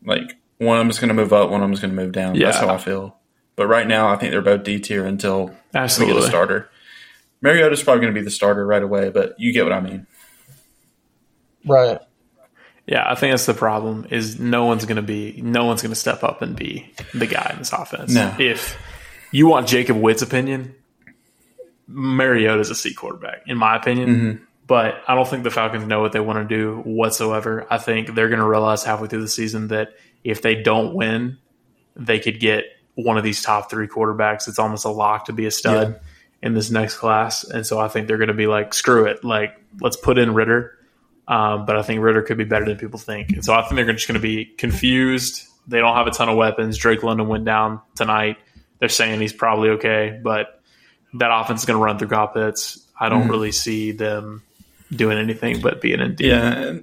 Like one of them is going to move up, one of them is going to move down. That's how I feel. But right now, I think they're both D tier until we get a Absolutely. starter. Mariota's probably going to be the starter right away, but you get what I mean. Right. Yeah, I think that's the problem. Is no one's going to be no one's going to step up and be the guy in this offense. No. If you want Jacob Witt's opinion, Mariota's a C quarterback, in my opinion. Mm-hmm. But I don't think the Falcons know what they want to do whatsoever. I think they're going to realize halfway through the season that if they don't win, they could get one of these top three quarterbacks. It's almost a lock to be a stud in this next class. And so I think they're going to be like, screw it. Like, let's put in Ridder. Um, but I think Ridder could be better than people think. And so I think they're just going to be confused. They don't have a ton of weapons. Drake London went down tonight. They're saying he's probably okay, but that offense is going to run through Pitts. I don't really see them doing anything but being in D. Yeah,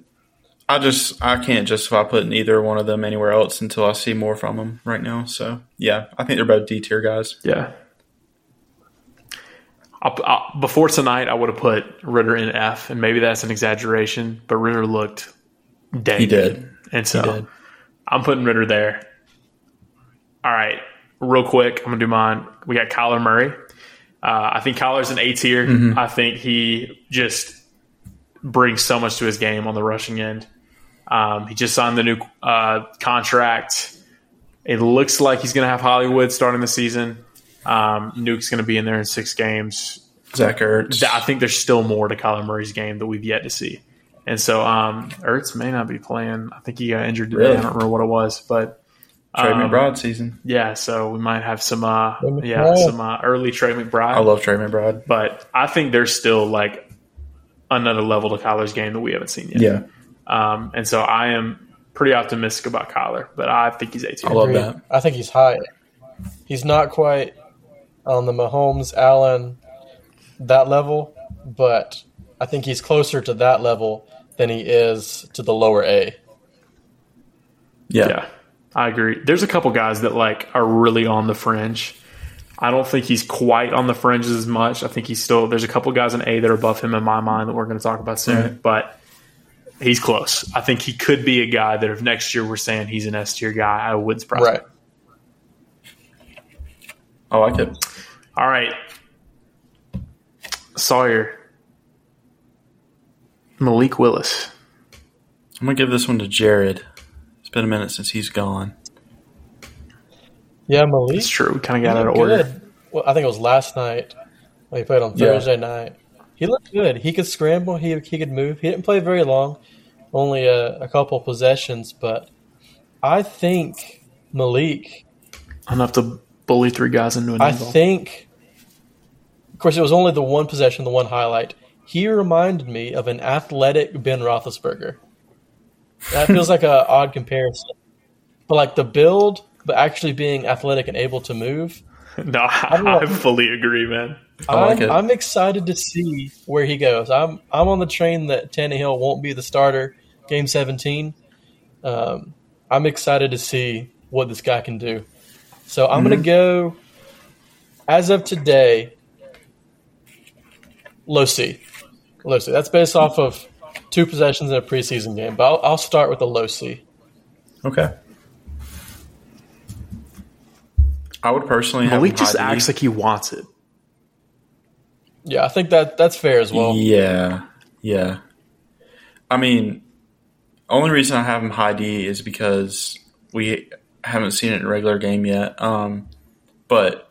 I just I can't justify putting either one of them anywhere else until I see more from them right now. So yeah, I think they're both D tier guys. Yeah. I'll, I'll, before tonight, I would have put Ridder in F, and maybe that's an exaggeration, but Ridder looked dang He did. And so He did. I'm putting Ridder there. All right, real quick, I'm gonna do mine. We got Kyler Murray. Uh, I think Kyler's an A tier. Mm-hmm. I think he just brings so much to his game on the rushing end. Um, he just signed the new uh, contract. It looks like he's going to have Hollywood starting the season. Um, Nuk's going to be in there in six games. Zach Ertz. I think there's still more to Kyler Murray's game that we've yet to see. And so um, Ertz may not be playing. I think he got injured today. Really? I don't remember what it was, but Trey um, McBride season. yeah. So we might have some, uh, yeah, some uh, early Trey McBride. I love Trey McBride. but I think there's still like another level to Kyler's game that we haven't seen yet. Yeah, Um, and so I am pretty optimistic about Kyler, but I think he's 18. I love that. I think he's high. He's not quite on the Mahomes, Allen, that level, but I think he's closer to that level than he is to the lower A. Yeah. Yeah, I agree. There's a couple guys that like are really on the fringe. I don't think he's quite on the fringes as much. I think he's still. There's a couple guys in A that are above him in my mind that we're going to talk about soon, Right. but he's close. I think he could be a guy that if next year we're saying he's an S tier guy, I wouldn't surprise me. Right. I like it. All right, Sawyer, Malik Willis. I'm gonna give this one to Jared. It's been a minute since he's gone. Yeah, Malik. It's true. We kind of got out of looked order. good. Well, I think it was last night when he played on Yeah. Thursday night. He looked good. He could scramble. He he could move. He didn't play very long, only a, a couple possessions. But I think Malik. Enough to bully three guys into an I end zone. think, of course, it was only the one possession, the one highlight. He reminded me of an athletic Ben Roethlisberger. That feels like an odd comparison, but like the build, but actually being athletic and able to move. No, I. I fully agree, man. I like I'm, it. I'm excited to see where he goes. I'm I'm on the train that Tannehill won't be the starter game 17. Um, I'm excited to see what this guy can do. So I'm going to go, as of today, low C. Low C. That's based off of two possessions in a preseason game, but I'll, I'll start with a low C. Okay. I would personally have Malik just high D. acts like he wants it. Yeah, I think that that's fair as well. Yeah, yeah. I mean, only reason I have him high D is because we haven't seen it in a regular game yet. Um, but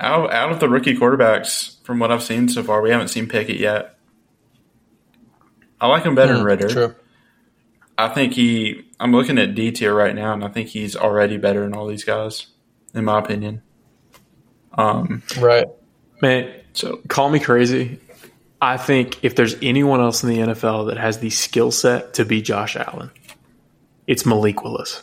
out of, out of the rookie quarterbacks, from what I've seen so far, we haven't seen Pickett yet. I like him better than Mm, Ridder. True. I think he. I'm looking at D tier right now, and I think he's already better than all these guys, in my opinion. Um. Right. Man, So call me crazy. I think if there's anyone else in the NFL that has the skill set to be Josh Allen, it's Malik Willis.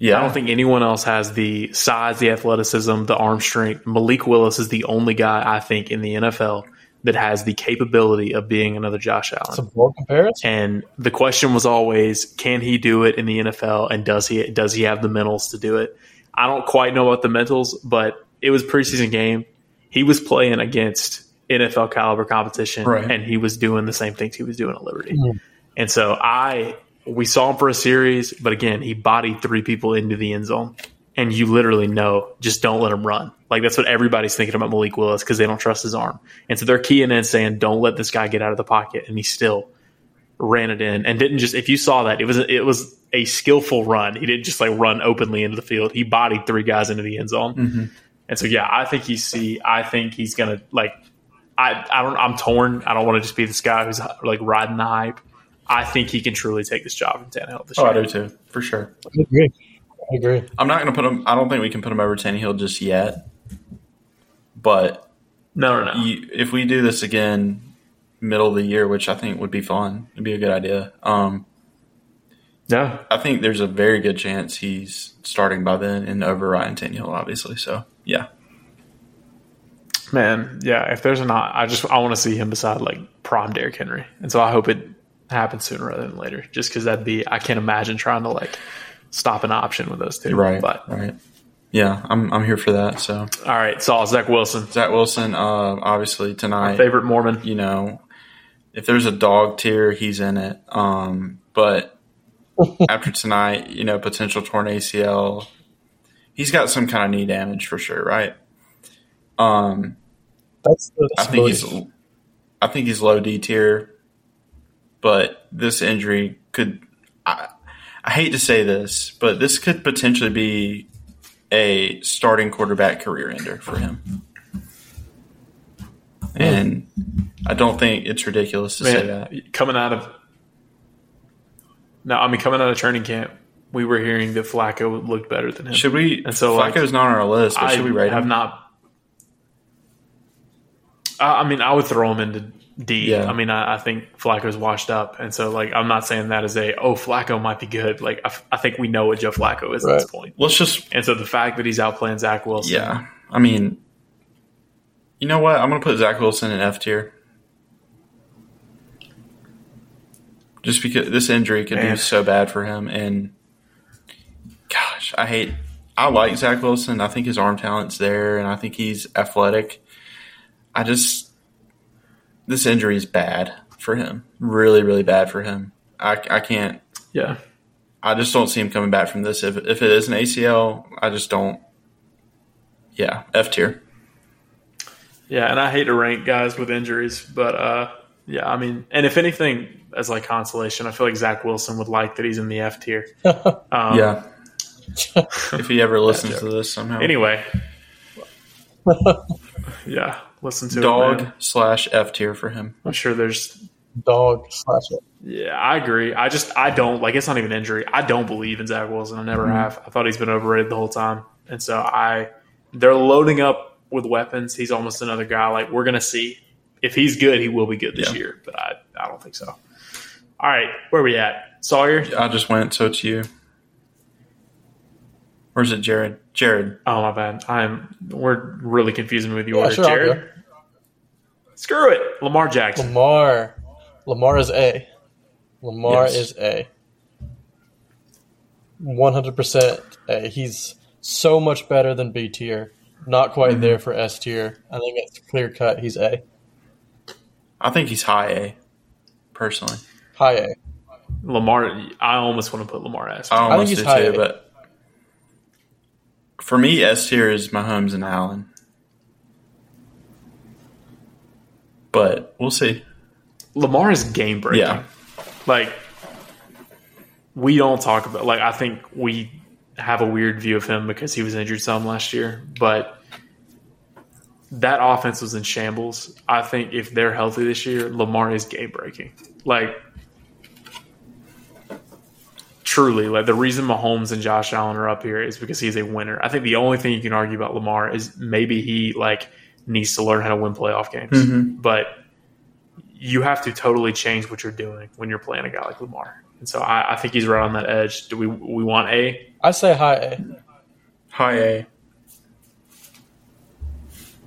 Yeah, I don't think anyone else has the size, the athleticism, the arm strength. Malik Willis is the only guy I think in the NFL that has the capability of being another Josh Allen. It's a bold comparison. And the question was always, can he do it in the NFL? And does he does he have the mentals to do it? I don't quite know about the mentals, but it was preseason game. He was playing against NFL caliber competition, Right. and he was doing the same things he was doing at Liberty. Mhm. And so I we saw him for a series, but again, he bodied three people into the end zone. And you literally know, just don't let him run. Like that's what everybody's thinking about Malik Willis because they don't trust his arm. And so they're keying in saying, don't let this guy get out of the pocket. And he still ran it in and didn't just if you saw that it was it was a skillful run he didn't just like run openly into the field he bodied three guys into the end zone Mhm. and so yeah i think he's see i think he's gonna like i i don't i'm torn i don't want to just be this guy who's like riding the hype i think he can truly take this job from Tannehill this Oh, I year do too, for sure. I agree. I agree. I'm not going to put him. I don't think we can put him over Tannehill just yet. But no no no you, if we do this again, middle of the year, which I think would be fun, it'd be a good idea. Um, yeah I think there's a very good chance he's starting by then and over Ryan Tannehill, obviously. So yeah, man yeah if there's not i just i want to see him beside like prime Derrick henry and so i hope it happens sooner rather than later just because that'd be i can't imagine trying to like stop an option with those two right, but right. Yeah, I'm I'm here for that. So All right, Saul Zach Wilson, Zach Wilson, uh, obviously tonight. favorite Mormon. you know, if there's a dog tier, he's in it. Um, but after tonight, you know, potential torn ACL, he's got some kind of knee damage for sure, right? Um, That's I think he's, I think he's low D tier, but this injury could. I, I hate to say this, but this could potentially be a starting quarterback career ender for him. And I don't think it's ridiculous to say that. Coming out of no, I mean coming out of training camp, we were hearing that Flacco looked better than him. Should we? And so, like, Flacco's not on our list, but I should we rate have him? not. I I mean, I would throw him into D. Yeah. I mean, I, I think Flacco's washed up, and so like I'm not saying that as a oh Flacco might be good. Like I, f- I think we know what Joe Flacco is at this point, Let's just. and so the fact that he's outplaying Zach Wilson, Yeah, I mean, you know what? I'm going to put Zach Wilson in F tier. Just because this injury could Man. be so bad for him, and gosh, I hate. I like Zach Wilson. I think his arm talent's there, and I think he's athletic. I just this injury is bad for him. Really, really bad for him. I, I can't. yeah. I just don't see him coming back from this. If if it is an ACL, I just don't. Yeah, F tier. Yeah, and I hate to rank guys with injuries, but uh, yeah, I mean, and if anything, as like consolation, I feel like Zach Wilson would like that he's in the F tier. Um, yeah. if he ever listens to this somehow. Anyway, yeah, listen to dog man. slash F tier for him. I'm sure there's. dog slash it. Yeah, I agree. I just I don't like. It's not even injury. I don't believe in Zach Wilson. I never mm-hmm. have. I thought he's been overrated the whole time, and so I. They're loading up with weapons. He's almost another guy. Like we're gonna see if he's good, he will be good this Yeah. year. But I I don't think so. All right, where are we at? Sawyer. I just went, so it's you. Where's it, Jared? Jared. Oh my bad. I'm. We're really confusing with the Yeah, order. sure, I'll Jared. Screw it. Lamar Jackson. Lamar. Lamar is A. Lamar Yes. is A. 100% A. He's so much better than B tier. Not quite Mm-hmm. there for S tier. I think it's clear cut. He's A. I think he's high A, personally. High A. Lamar, I almost want to put Lamar S. I think almost he's do high too, A. but for me, S tier is Mahomes and Allen. But we'll see. Lamar is game breaking. Yeah. Like we don't talk about like I think we have a weird view of him because he was injured some last year, but that offense was in shambles. I think if they're healthy this year, Lamar is game breaking. Like truly, like the reason Mahomes and Josh Allen are up here is because he's a winner. I think the only thing you can argue about Lamar is maybe he like needs to learn how to win playoff games. Mhm. But you have to totally change what you're doing when you're playing a guy like Lamar. And so I, I think he's right on that edge. Do we we want A? I say high A. High A.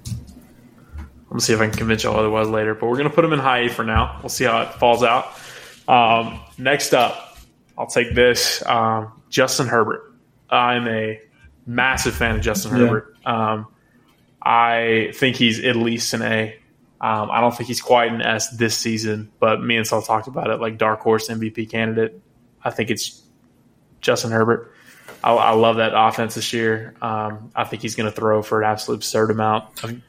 I'm gonna see if I can convince y'all otherwise later, but we're gonna put him in high A for now. We'll see how it falls out. Um, next up, I'll take this. Um, Justin Herbert. I'm a massive fan of Justin Yeah. Herbert. Um, I think he's at least an A. Um, I don't think he's quite an S this season, but me and Saul talked about it like dark horse MVP candidate. I think it's Justin Herbert. I, I love that offense this year. Um, I think he's going to throw for an absolute absurd amount of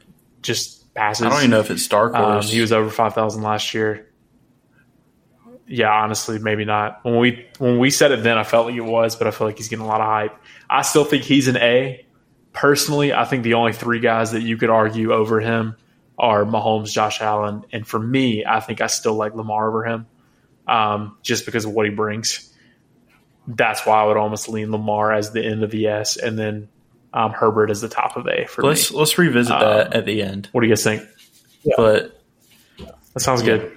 just passes. I don't even know if it's Dark Um, Horse. he was over five thousand last year. Yeah, honestly, maybe not. When we when we said it then, I felt like it was, but I feel like he's getting a lot of hype. I still think he's an A. Personally, I think the only three guys that you could argue over him are Mahomes, Josh Allen, and for me, I think I still like Lamar over him, um, just because of what he brings. That's why I would almost lean Lamar as the end of the S, and then um, Herbert as the top of A for let's me. let's revisit Um, that at the end. What do you guys think? But That sounds good.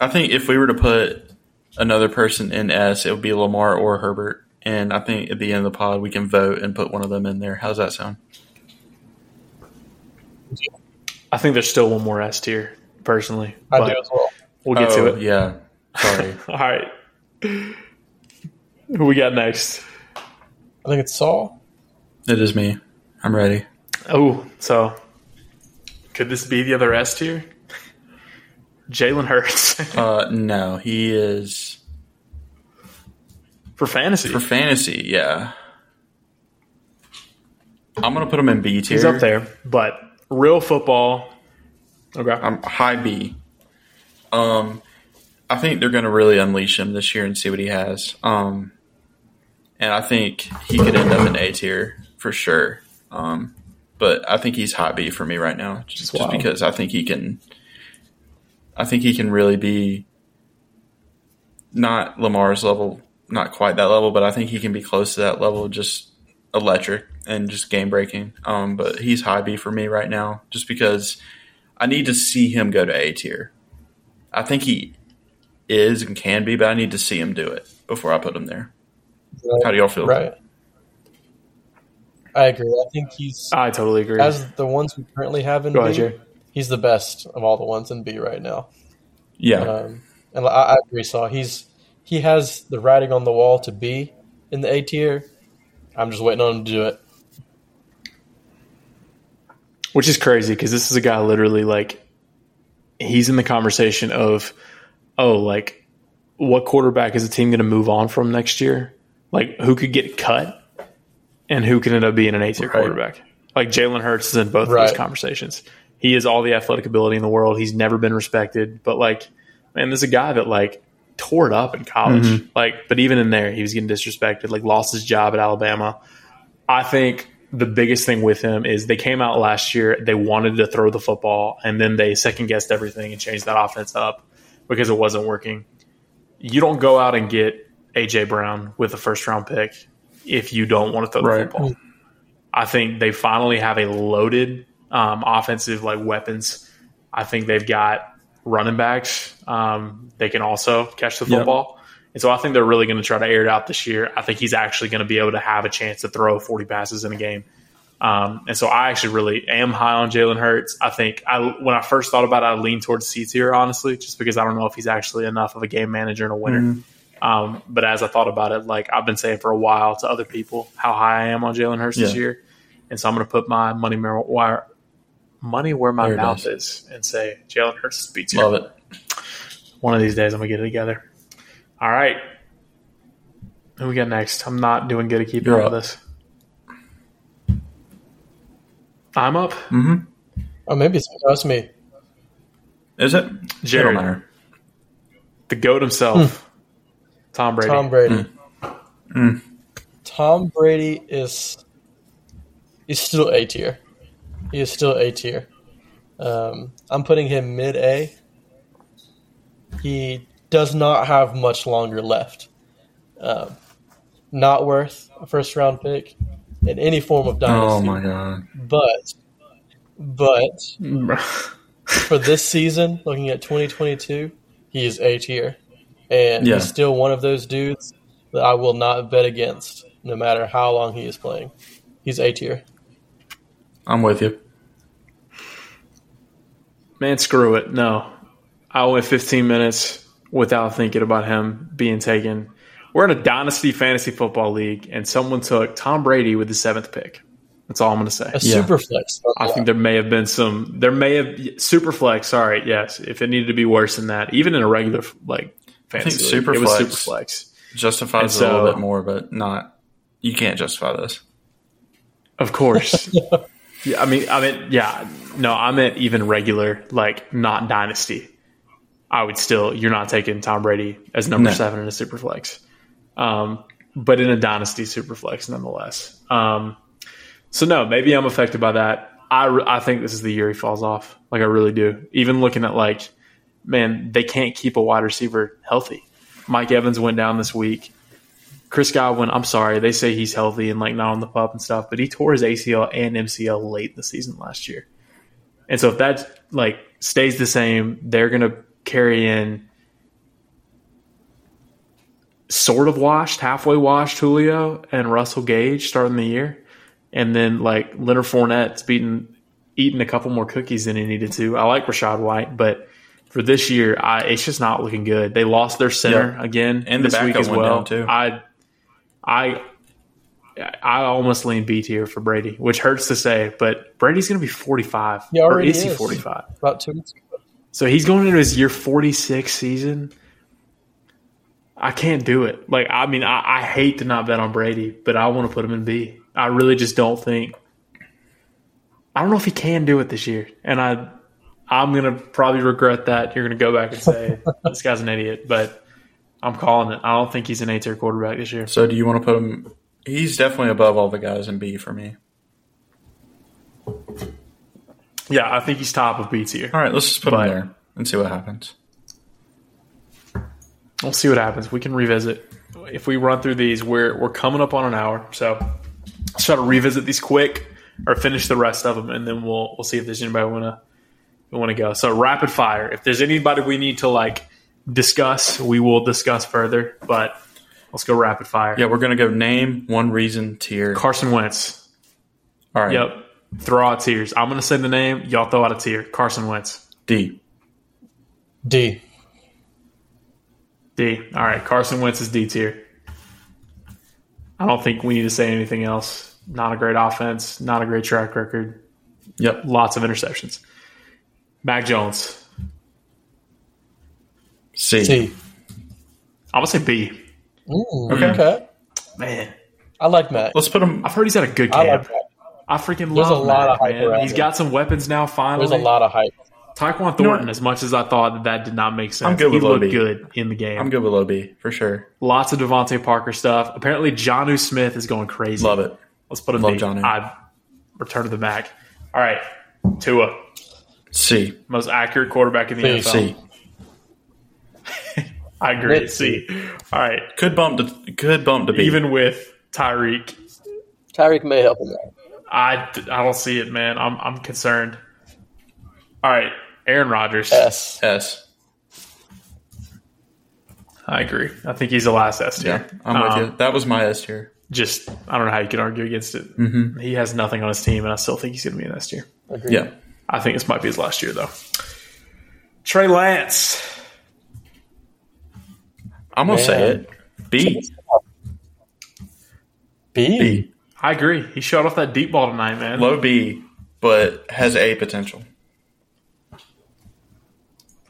I think if we were to put another person in S, it would be Lamar or Herbert. And I think at the end of the pod, we can vote and put one of them in there. How's that sound? I think there's still one more S tier, personally. I do as well. We'll get oh, to it. Yeah. Sorry. All right. Who we got next? I think it's Saul. it is me. I'm ready. Oh, so could this be the other S tier? Jalen Hurts Uh, no, he is for fantasy. for fantasy. Yeah. I'm gonna put him in B tier. He's up there, but real football. Okay. I'm high B. Um, I think they're going to really unleash him this year and see what he has. Um, and I think he could end up in A tier for sure. Um, but I think he's high B for me right now, just, just because I think he can. I think he can really be not Lamar's level, not quite that level, but I think he can be close to that level. Just electric and just game breaking. Um, but he's high B for me right now, just because I need to see him go to A tier. I think he is and can be, but I need to see him do it before I put him there. How do y'all feel? Right. I agree. I think he's I totally agree. as the ones we currently have in Go B. ahead, Jerry. He's the best of all the ones in B right now. Yeah, Um, and I, I agree, Saul. He's he has the writing on the wall to be in the A tier. I'm just waiting on him to do it. Which is crazy because this is a guy literally like he's in the conversation of oh like what quarterback is the team going to move on from next year? Like who could get cut and who can end up being an A tier Right. quarterback? Like Jalen Hurts is in both of Right. those conversations. He has all the athletic ability in the world. He's never been respected, but like man, there's a guy that like tore it up in college. Like, but even in there, he was getting disrespected. Like, lost his job at Alabama. I think the biggest thing with him is they came out last year, they wanted to throw the football, and then they second guessed everything and changed that offense up because it wasn't working. You don't go out and get AJ Brown with a first round pick if you don't want to throw the football. I think they finally have a loaded um, offensive like weapons. I think they've got running backs. Um, they can also catch the Yep. football. And so I think they're really going to try to air it out this year. I think he's actually going to be able to have a chance to throw 40 passes in a game. Um, and so I actually really am high on Jalen Hurts. I think I, when I first thought about it, I leaned towards C tier, honestly, just because I don't know if he's actually enough of a game manager and a winner. Um, but as I thought about it, like I've been saying for a while to other people how high I am on Jalen Hurts this year, and so I'm going to put my money where money where my There mouth is. is and say Jalen Hurts beats you. Love it. One of these days, I'm gonna get it together. All right, who we got next? I'm not doing good at keeping You're up with this. I'm up. Mm-hmm. Oh, maybe it's that's me. Is it? It don't Jared, the goat himself, Tom Brady. Tom Brady. Mm. Tom Brady is he's still A tier. He is still A tier. Um, I'm putting him mid A. He does not have much longer left. Um, not worth a first round pick in any form of dynasty. Oh my god. But but for this season, looking at 2022, he is A tier, and Yeah. he's still one of those dudes that I will not bet against, no matter how long he is playing. He's A tier. I'm with you. Man, screw it. No. I went 15 minutes without thinking about him being taken. We're in a dynasty fantasy football league, and someone took Tom Brady with the seventh pick. That's all I'm going to say. A Yeah. super flex. I think there may have been some. There may have super flex. Sorry, yes. If it needed to be worse than that, even in a regular like fantasy, league, super it was flex- super flex. Justifies And it a little bit more, but not. You can't justify this. Of course. yeah, I mean, I mean, yeah. No, I meant even regular, like not dynasty. I would still. You're not taking Tom Brady as number No. seven in a super flex, um, but in a dynasty super flex nonetheless. Um, so no, maybe I'm affected by that. I I think this is the year he falls off. Like I really do. Even looking at like, man, they can't keep a wide receiver healthy. Mike Evans went down this week. Chris Godwin, I'm sorry, they say he's healthy and like not on the pup and stuff, but he tore his ACL and MCL late in the season last year. And so if that like stays the same, they're gonna carry in sort of washed, halfway washed Julio and Russell Gage starting the year. And then like Leonard Fournette's beaten eating a couple more cookies than he needed to. I like Rachaad White, but for this year, I, it's just not looking good. They lost their center Yeah. again And the this week as well. down, too. I, I, I almost lean B tier for Brady, which hurts to say, but Brady's going to be forty five. He or already is he forty five? About two weeks ago. So he's going into his year 46 season. I can't do it. Like, I mean, I, I hate to not bet on Brady, but I want to put him in B. I really just don't think. I don't know if he can do it this year, and I, I'm gonna probably regret that. You're gonna go back and say this guy's an idiot, but I'm calling it. I don't think he's an A tier quarterback this year. So do you want to put him? He's definitely above all the guys in B for me. Yeah, I think he's top of B tier. All right, let's just put But- him there and see what happens. We'll see what happens. We can revisit. If we run through these, we're we're coming up on an hour, so let's try to revisit these quick or finish the rest of them, and then we'll we'll see if there's anybody we want to want to go. So rapid fire. If there's anybody we need to like discuss, we will discuss further. But let's go rapid fire. Yeah, we're gonna go name one reason tier. Carson Wentz. All right. Yep. Throw out tiers. I'm gonna say the name. Y'all throw out a tier. Carson Wentz. D. D. D. All right. Carson Wentz is D tier. I don't think we need to say anything else. Not a great offense. Not a great track record. Yep. Lots of interceptions. Mac Jones. C. C. I'm gonna say B. Ooh, Okay. okay. Man, I like Matt. Let's put him. I've heard he's had a good I camp. like Matt. I freaking There's love a lot Mac, of hype man. around He's him. got some weapons now. Finally, There's a lot of hype. Taekwon You know Thornton. what? as much as I thought that that did not make sense, I'm good he with low looked B. good in the game. I'm good with low B for sure. Lots of DeVante Parker stuff. Apparently, Jonnu Smith is going crazy. Love it. Let's put him Love B. Jonnu. I return to the Mac. All right, Tua, C. most accurate quarterback in the C. NFL. C. I agree. Mid C. All right, Could bump to could bump to B. even with Tyreek, Tyreek may help him out. I, I don't see it, man. I'm I'm concerned. All right, Aaron Rodgers. S. S. I agree. I think he's the last S Yeah, tier. I'm with Um, you. That was my S tier. Just I don't know how you can argue against it. Mm-hmm. He has nothing on his team, and I still think he's going to be an S tier. Yeah. I think this might be his last year, though. Trey Lance. I'm gonna say Man. it. B. B. B. I agree. He shot off that deep ball tonight, man. Low B, but has A potential.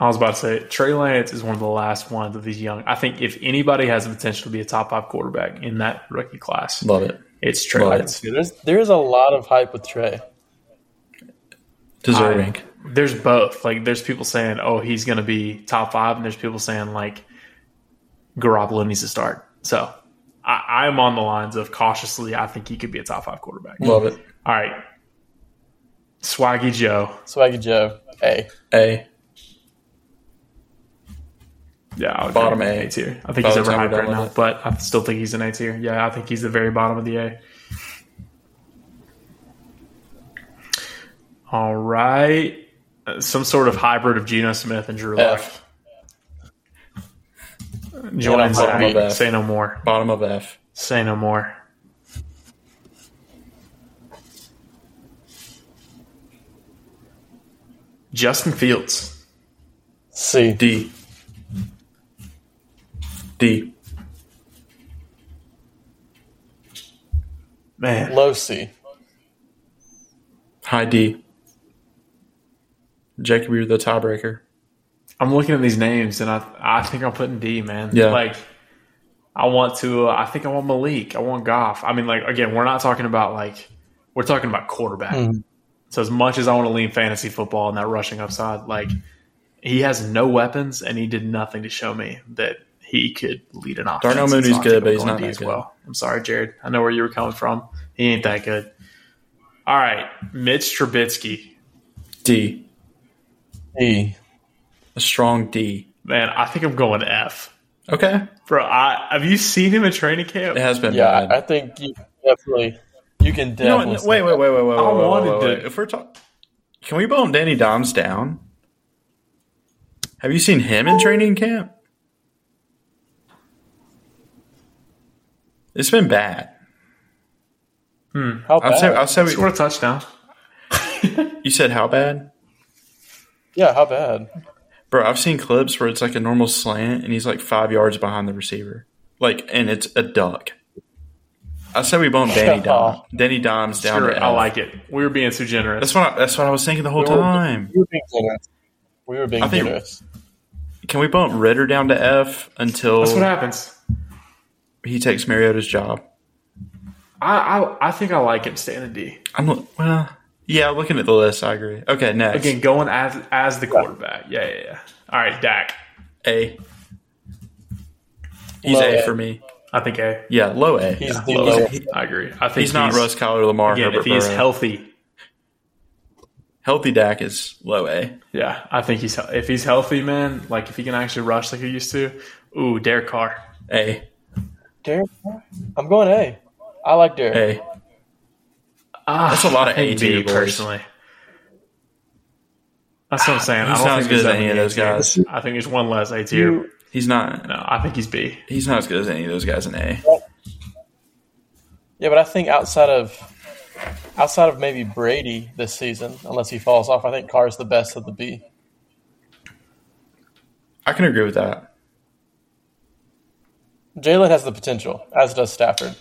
I was about to say Trey Lance is one of the last ones of these young. I think if anybody has the potential to be a top five quarterback in that rookie class, Love it. it's Trey Love it. There's there's a lot of hype with Trey. Deserving. There's both. Like, there's people saying, "Oh, he's going to be top five, and there's people saying like Garoppolo needs to start. So I, I'm on the lines of cautiously. I think he could be a top five quarterback. Love it. All right, Swaggy Joe. Swaggy Joe. A. A. Yeah, I would Bottom agree. A. tier. I think By he's the time overhyped right now, it. but I still think he's an A tier. Yeah, I think he's the very bottom of the A. All right, Uh, some sort of hybrid of Geno Smith and Drew Lock. F. Join Yeah, Zach. bottom of F. Say no more. Bottom of F. Say no more. Justin Fields. C. D. D. Man, Low C. High D. Jacob, you're the tiebreaker. I'm looking at these names and I I think I'm putting D, man. Yeah. Like I want to uh, I think I want Malik. I want Goff. I mean like again, we're not talking about like we're talking about quarterback. Mhm. So as much as I want to lean fantasy football and that rushing upside, like he has no weapons and he did nothing to show me that he could lead an offense. Darnell So I Mooney's good, but he's not D that as good. well. I'm sorry, Jared. I know where you were coming from. He ain't that good. All right, Mitch Trubisky. D. E. A strong D. Man, I think I'm going F. Okay. Bro, I, have you seen him in training camp? It has been Yeah, bad. I think you definitely you can You know definitely? Wait, wait, wait, wait, wait, I wait, wait, wanted wait, wait. to- If we're talking, can we bump Danny Dimes down? Have you seen him in training camp? It's been bad. Hmm. How I'll say, bad? I'll say we, Scored a touchdown. you said how bad? Yeah, how bad? Bro, I've seen clips where it's like a normal slant and he's like five yards behind the receiver. Like, and it's a duck. I said we bump Danny Dimes. Danny Dimes down Sure, to I F. like it. We were being too generous. That's what I, that's what I was thinking the whole We were- time. We were being generous. We were being think- generous. Can we bump Ridder down to F until That's what happens. he takes Mariota's job? I, I I think I like him staying in D. I'm lo- well, yeah. Looking at the list, I agree. Okay, next Again, going as as the quarterback. Yeah, yeah, yeah. All right, Dak. A. He's Low A A. for me. I think A. Yeah, low A. He's Yeah. the Low low. A. I agree. I think He's not Russ Kyler, Lamar, Again, Herbert. if he's Burrow. healthy, healthy, Dak is low A. yeah, I think he's if he's healthy, man. Like if he can actually rush like he used to. Ooh, Derek Carr. A. Derek, I'm going A. I like Derek. A. Ah, That's a lot of I think A tier personally. That's what I'm saying. He's I don't not think as good as any of those A tiers. guys. I think there's one less A tier. He's not. No, I think he's B. He's not as good as any of those guys in A. yeah, but I think outside of outside of maybe Brady this season, unless he falls off, I think Carr Carr's the best of the B. I can agree with that. Jalen has the potential, as does Stafford.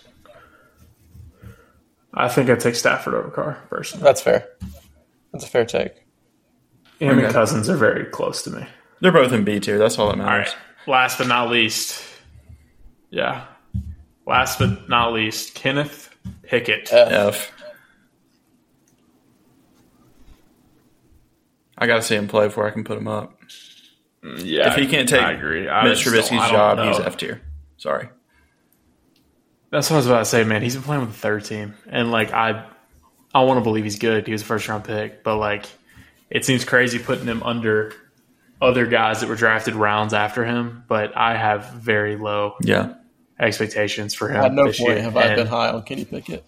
I think I'd take Stafford over Carr personally. That's fair. That's a fair take. Him and Okay. Cousins are very close to me. They're both in B tier. That's all that All matters. right. Last but not least, yeah. Last but not least, Kenneth Pickett. F. F. I gotta see him play before I can put him up. Mm, yeah, If he can't take I agree. I Mitch just Trubisky's job, know. he's F tier. Sorry. That's what I was about to say, man. He's been playing with the third team, and like I, I want to believe he's good. He was a first round pick, but like, it seems crazy putting him under other guys that were drafted rounds after him. But I have very low Yeah. expectations for him At no this point year. have I been high on Kenny Pickett.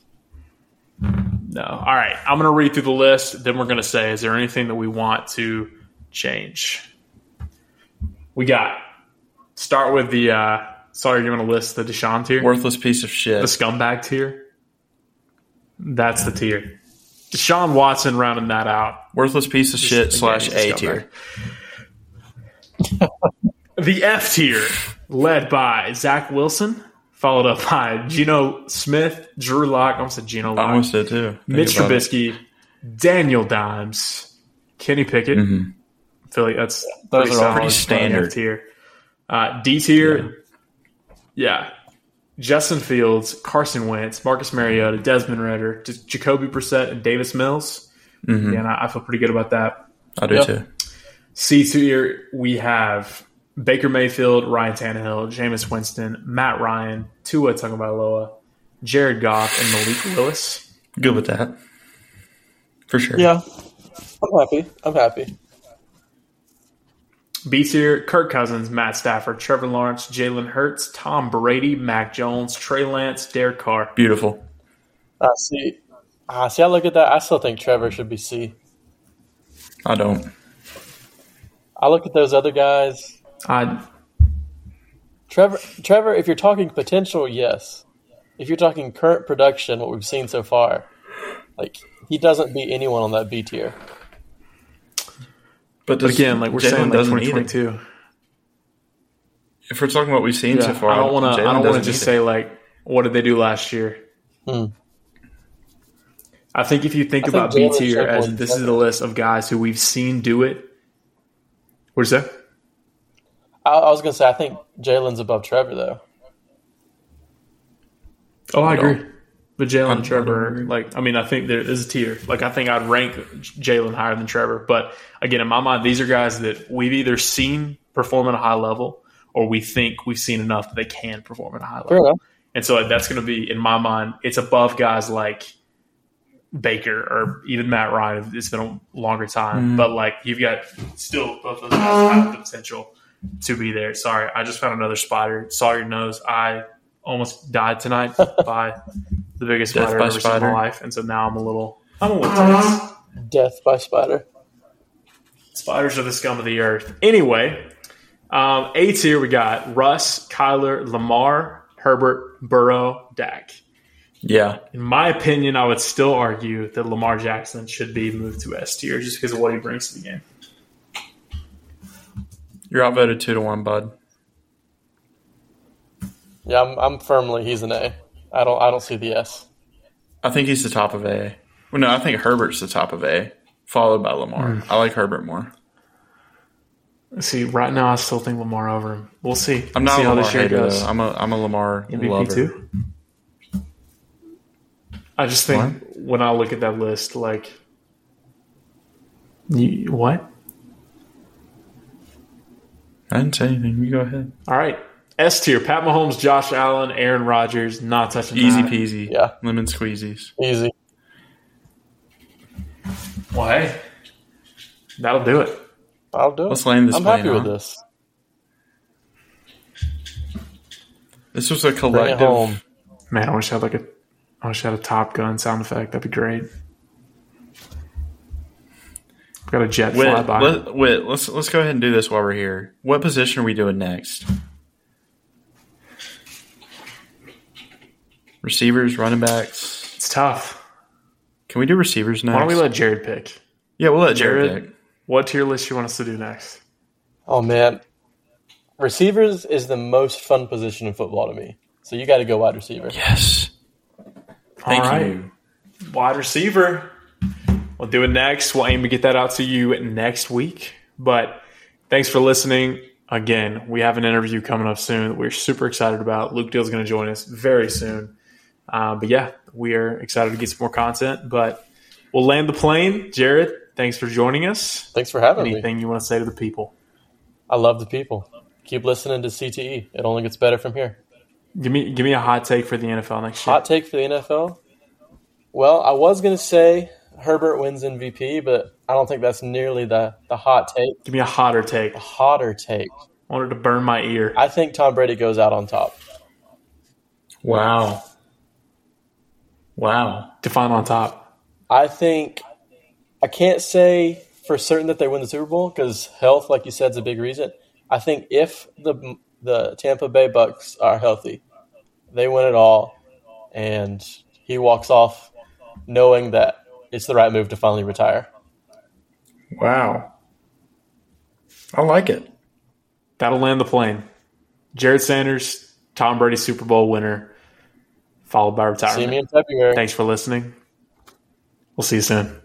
No. All right. I'm going to read through the list. Then we're going to say, is there anything that we want to change? We got, start with the, uh, sorry, you want to list the Deshaun tier? Worthless piece of shit. the scumbag tier? That's the tier. Deshaun Watson rounding that out. Worthless piece of shit slash a tier. The F tier, led by Zach Wilson, followed up by Geno Smith, Drew Lock. I almost said Geno I Lock. almost did too. Think Mitch it. Trubisky, Daniel Dimes, Kenny Pickett. Mhm. I feel like that's Those are all pretty standard. Tier. Uh, D tier, yeah. Justin Fields, Carson Wentz, Marcus Mariota, Desmond Ridder, J- Jacoby Brissett, and Davis Mills. Mhm. Yeah, and I, I feel pretty good about that. I do Yep. too. C tier, we have Baker Mayfield, Ryan Tannehill, Jameis Winston, Matt Ryan, Tua Tagovailoa, Jared Goff, and Malik Willis. Good with that. For sure. Yeah, I'm happy. I'm happy. B tier, Kirk Cousins, Matt Stafford, Trevor Lawrence, Jalen Hurts, Tom Brady, Mac Jones, Trey Lance, Derek Carr. Beautiful. Uh, see, uh, see, I look at that. I still think Trevor should be C. I don't. I look at those other guys. I Trevor, Trevor, if you're talking potential, yes. If you're talking current production, what we've seen so far, like he doesn't beat anyone on that B tier. But, but again, like we're Jalen saying, like doesn't either. 2022. If we're talking what we've seen Yeah, so far, I don't want to. I don't want to just either. say like, what did they do last year? Hmm. I think if you think I about think B tier as win this is second. the list of guys who we've seen do it. What's that? I, I was gonna say I think Jalen's above Trevor though. Oh, I I don't- agree. But Jalen I and don't Trevor, like, I mean, I think there is a tier. Like, I think I'd rank Jalen higher than Trevor. But again, in my mind, these are guys that we've either seen perform at a high level or we think we've seen enough that they can perform at a high level. enough. And so that's going to be, in my mind, it's above guys like Baker or even Matt Ryan. It's been a longer time. Mhm. But, like, you've got still both of those guys have the potential to be there. Sorry, I just found another spider. Saw your nose. I almost died tonight by the biggest Death spider I've ever seen in my life. And so now I'm a little, I'm a little tense. Death by spider. Spiders are the scum of the earth. Anyway, um, A tier we got Russ, Kyler, Lamar, Herbert, Burrow, Dak. Yeah, In my opinion, I would still argue that Lamar Jackson should be moved to S tier just because of what he brings to the game. you're outvoted two to one, bud. Yeah, I'm, I'm firmly he's an A. I don't I don't see the S. I think he's the top of A. Well, no, I think Herbert's the top of A, followed by Lamar. Hmm. I like Herbert more. See, right now I still think Lamar over him. We'll see. I'm not see a how Lamar this year hater. goes. Though. I'm a I'm a Lamar MVP lover. too. I just think when I look at that list, like, you, what? I didn't say anything. You go ahead. All right, S tier: Pat Mahomes, Josh Allen, Aaron Rodgers. Not touching Easy that. peasy. Yeah. Lemon squeezies. Easy. Well, hey, that'll do it. I'll do it. Let's land this I'm plane happy with this. This was a Bring collective. home. Man, I wish I had like a, I wish I had a Top Gun sound effect. That'd be great. Got a jet fly Wait, by. let, wait, let's let's go ahead and do this while we're here. What position are we doing next? Receivers, running backs. It's tough. Can we do receivers next? Why don't we let Jared pick? yeah, we'll let Jared, Jared? pick. What tier list you want us to do next? Oh man, receivers is the most fun position in football to me. So you got to go wide receiver. Yes. Thank All right. you. Wide receiver. We'll do it next. We'll aim to get that out to you next week. But thanks for listening. Again, we have an interview coming up soon that we're super excited about. Luke Deal's going to join us very soon. Uh, but yeah, we are excited to get some more content. But we'll land the plane. Jared, thanks for joining us. Thanks for having me. Anything you want to say to the people? I love the people. Keep listening to CTE. It only gets better from here. Give me give me a hot take for the NFL next year. Hot take for the NFL. Well, I was going to say Herbert wins MVP, but I don't think that's nearly the, the hot take. Give me a hotter take. The hotter take. I wanted to burn my ear. I think Tom Brady goes out on top. Wow. Wow. Define on top. I think I can't say for certain that they win the Super Bowl because health, like you said, is a big reason. I think if the the Tampa Bay Bucks are healthy, they win it all, and he walks off knowing that it's the right move to finally retire. Wow. I like it. that'll land the plane. Jared Sanders, Tom Brady Super Bowl winner, followed by retirement. See me in February. Thanks for listening. We'll see you soon.